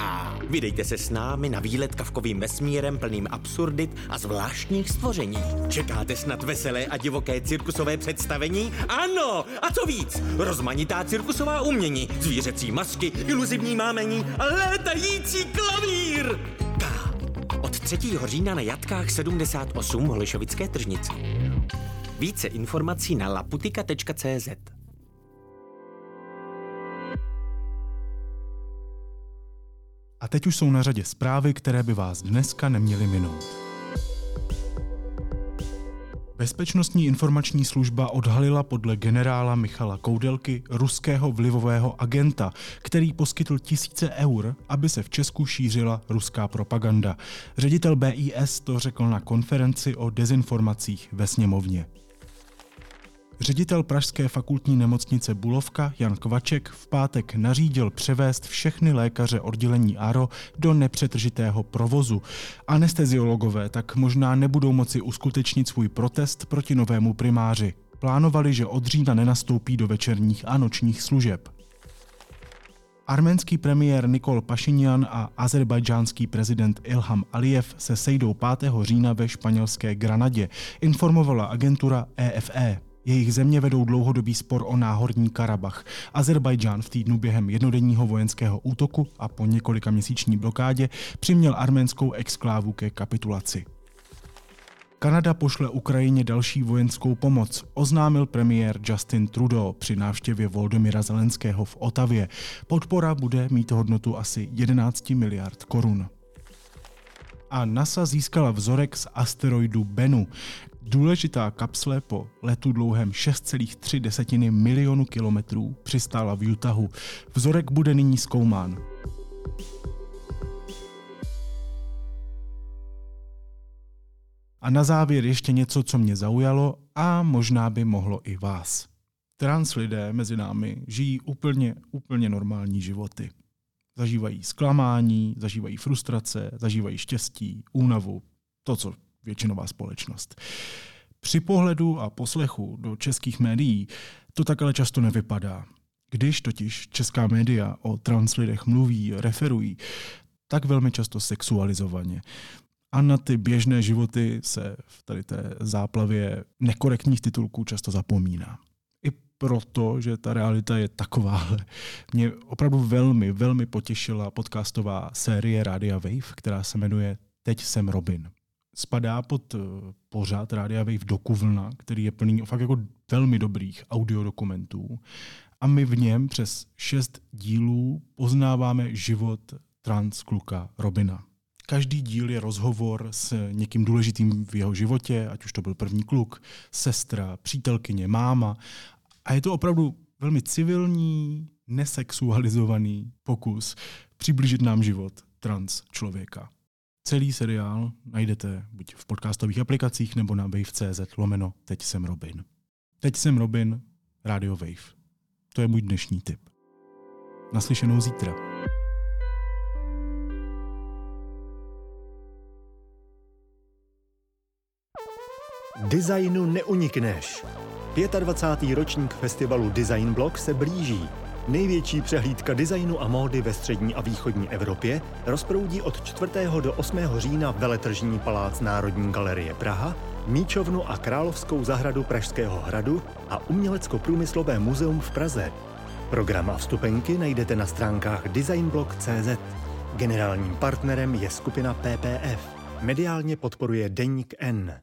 Vydejte se s námi na výlet kavkovým vesmírem plným absurdit a zvláštních stvoření. Čekáte snad veselé a divoké cirkusové představení? Ano! A co víc? Rozmanitá cirkusová umění, zvířecí masky, iluzivní mámení a létající klavír! K. Od 3. října na Jatkách 78 v Holešovické tržnici. Více informací na laputika.cz A teď už jsou na řadě zprávy, které by vás dneska neměly minout. Bezpečnostní informační služba odhalila podle generála Michala Koudelky ruského vlivového agenta, který poskytl tisíce eur, aby se v Česku šířila ruská propaganda. Ředitel BIS to řekl na konferenci o dezinformacích ve sněmovně. Ředitel Pražské fakultní nemocnice Bulovka Jan Kvaček v pátek nařídil převést všechny lékaře oddělení ARO do nepřetržitého provozu. Anesteziologové tak možná nebudou moci uskutečnit svůj protest proti novému primáři. Plánovali, že od října nenastoupí do večerních a nočních služeb. Arménský premiér Nikol Pašinyan a azerbajdžánský prezident Ilham Aliyev se sejdou 5. října ve španělské Granadě, informovala agentura EFE. Jejich země vedou dlouhodobý spor o náhorní Karabach. Azerbajdžán v týdnu během jednodenního vojenského útoku a po několika měsíční blokádě přiměl arménskou exklávu ke kapitulaci. Kanada pošle Ukrajině další vojenskou pomoc, oznámil premiér Justin Trudeau při návštěvě Voldomira Zelenského v Otavě. Podpora bude mít hodnotu asi 11 miliard korun a NASA získala vzorek z asteroidu Bennu. Důležitá kapsle po letu dlouhém 6,3 milionu kilometrů přistála v Utahu. Vzorek bude nyní zkoumán. A na závěr ještě něco, co mě zaujalo a možná by mohlo i vás. Trans lidé mezi námi žijí úplně, úplně normální životy. Zažívají zklamání, zažívají frustrace, zažívají štěstí, únavu, to, co většinová společnost. Při pohledu a poslechu do českých médií to tak ale často nevypadá. Když totiž česká média o trans lidech mluví, referují, tak velmi často sexualizovaně. A na ty běžné životy se v tady té záplavě nekorektních titulků často zapomíná proto, že ta realita je taková. Mě opravdu velmi, velmi potěšila podcastová série Radia Wave, která se jmenuje Teď jsem Robin. Spadá pod eh, pořád Radia Wave Dokuvlna, který je plný fakt jako velmi dobrých audiodokumentů. A my v něm přes šest dílů poznáváme život trans kluka Robina. Každý díl je rozhovor s někým důležitým v jeho životě, ať už to byl první kluk, sestra, přítelkyně, máma a je to opravdu velmi civilní, nesexualizovaný pokus přiblížit nám život trans člověka. Celý seriál najdete buď v podcastových aplikacích nebo na wave.cz lomeno Teď jsem Robin. Teď jsem Robin, Radio Wave. To je můj dnešní tip. Naslyšenou zítra. Designu neunikneš. 25. ročník festivalu Design Block se blíží. Největší přehlídka designu a módy ve střední a východní Evropě rozproudí od 4. do 8. října veletržní palác Národní galerie Praha, Míčovnu a Královskou zahradu Pražského hradu a Umělecko-průmyslové muzeum v Praze. Program a vstupenky najdete na stránkách designblog.cz. Generálním partnerem je skupina PPF. Mediálně podporuje Deník N.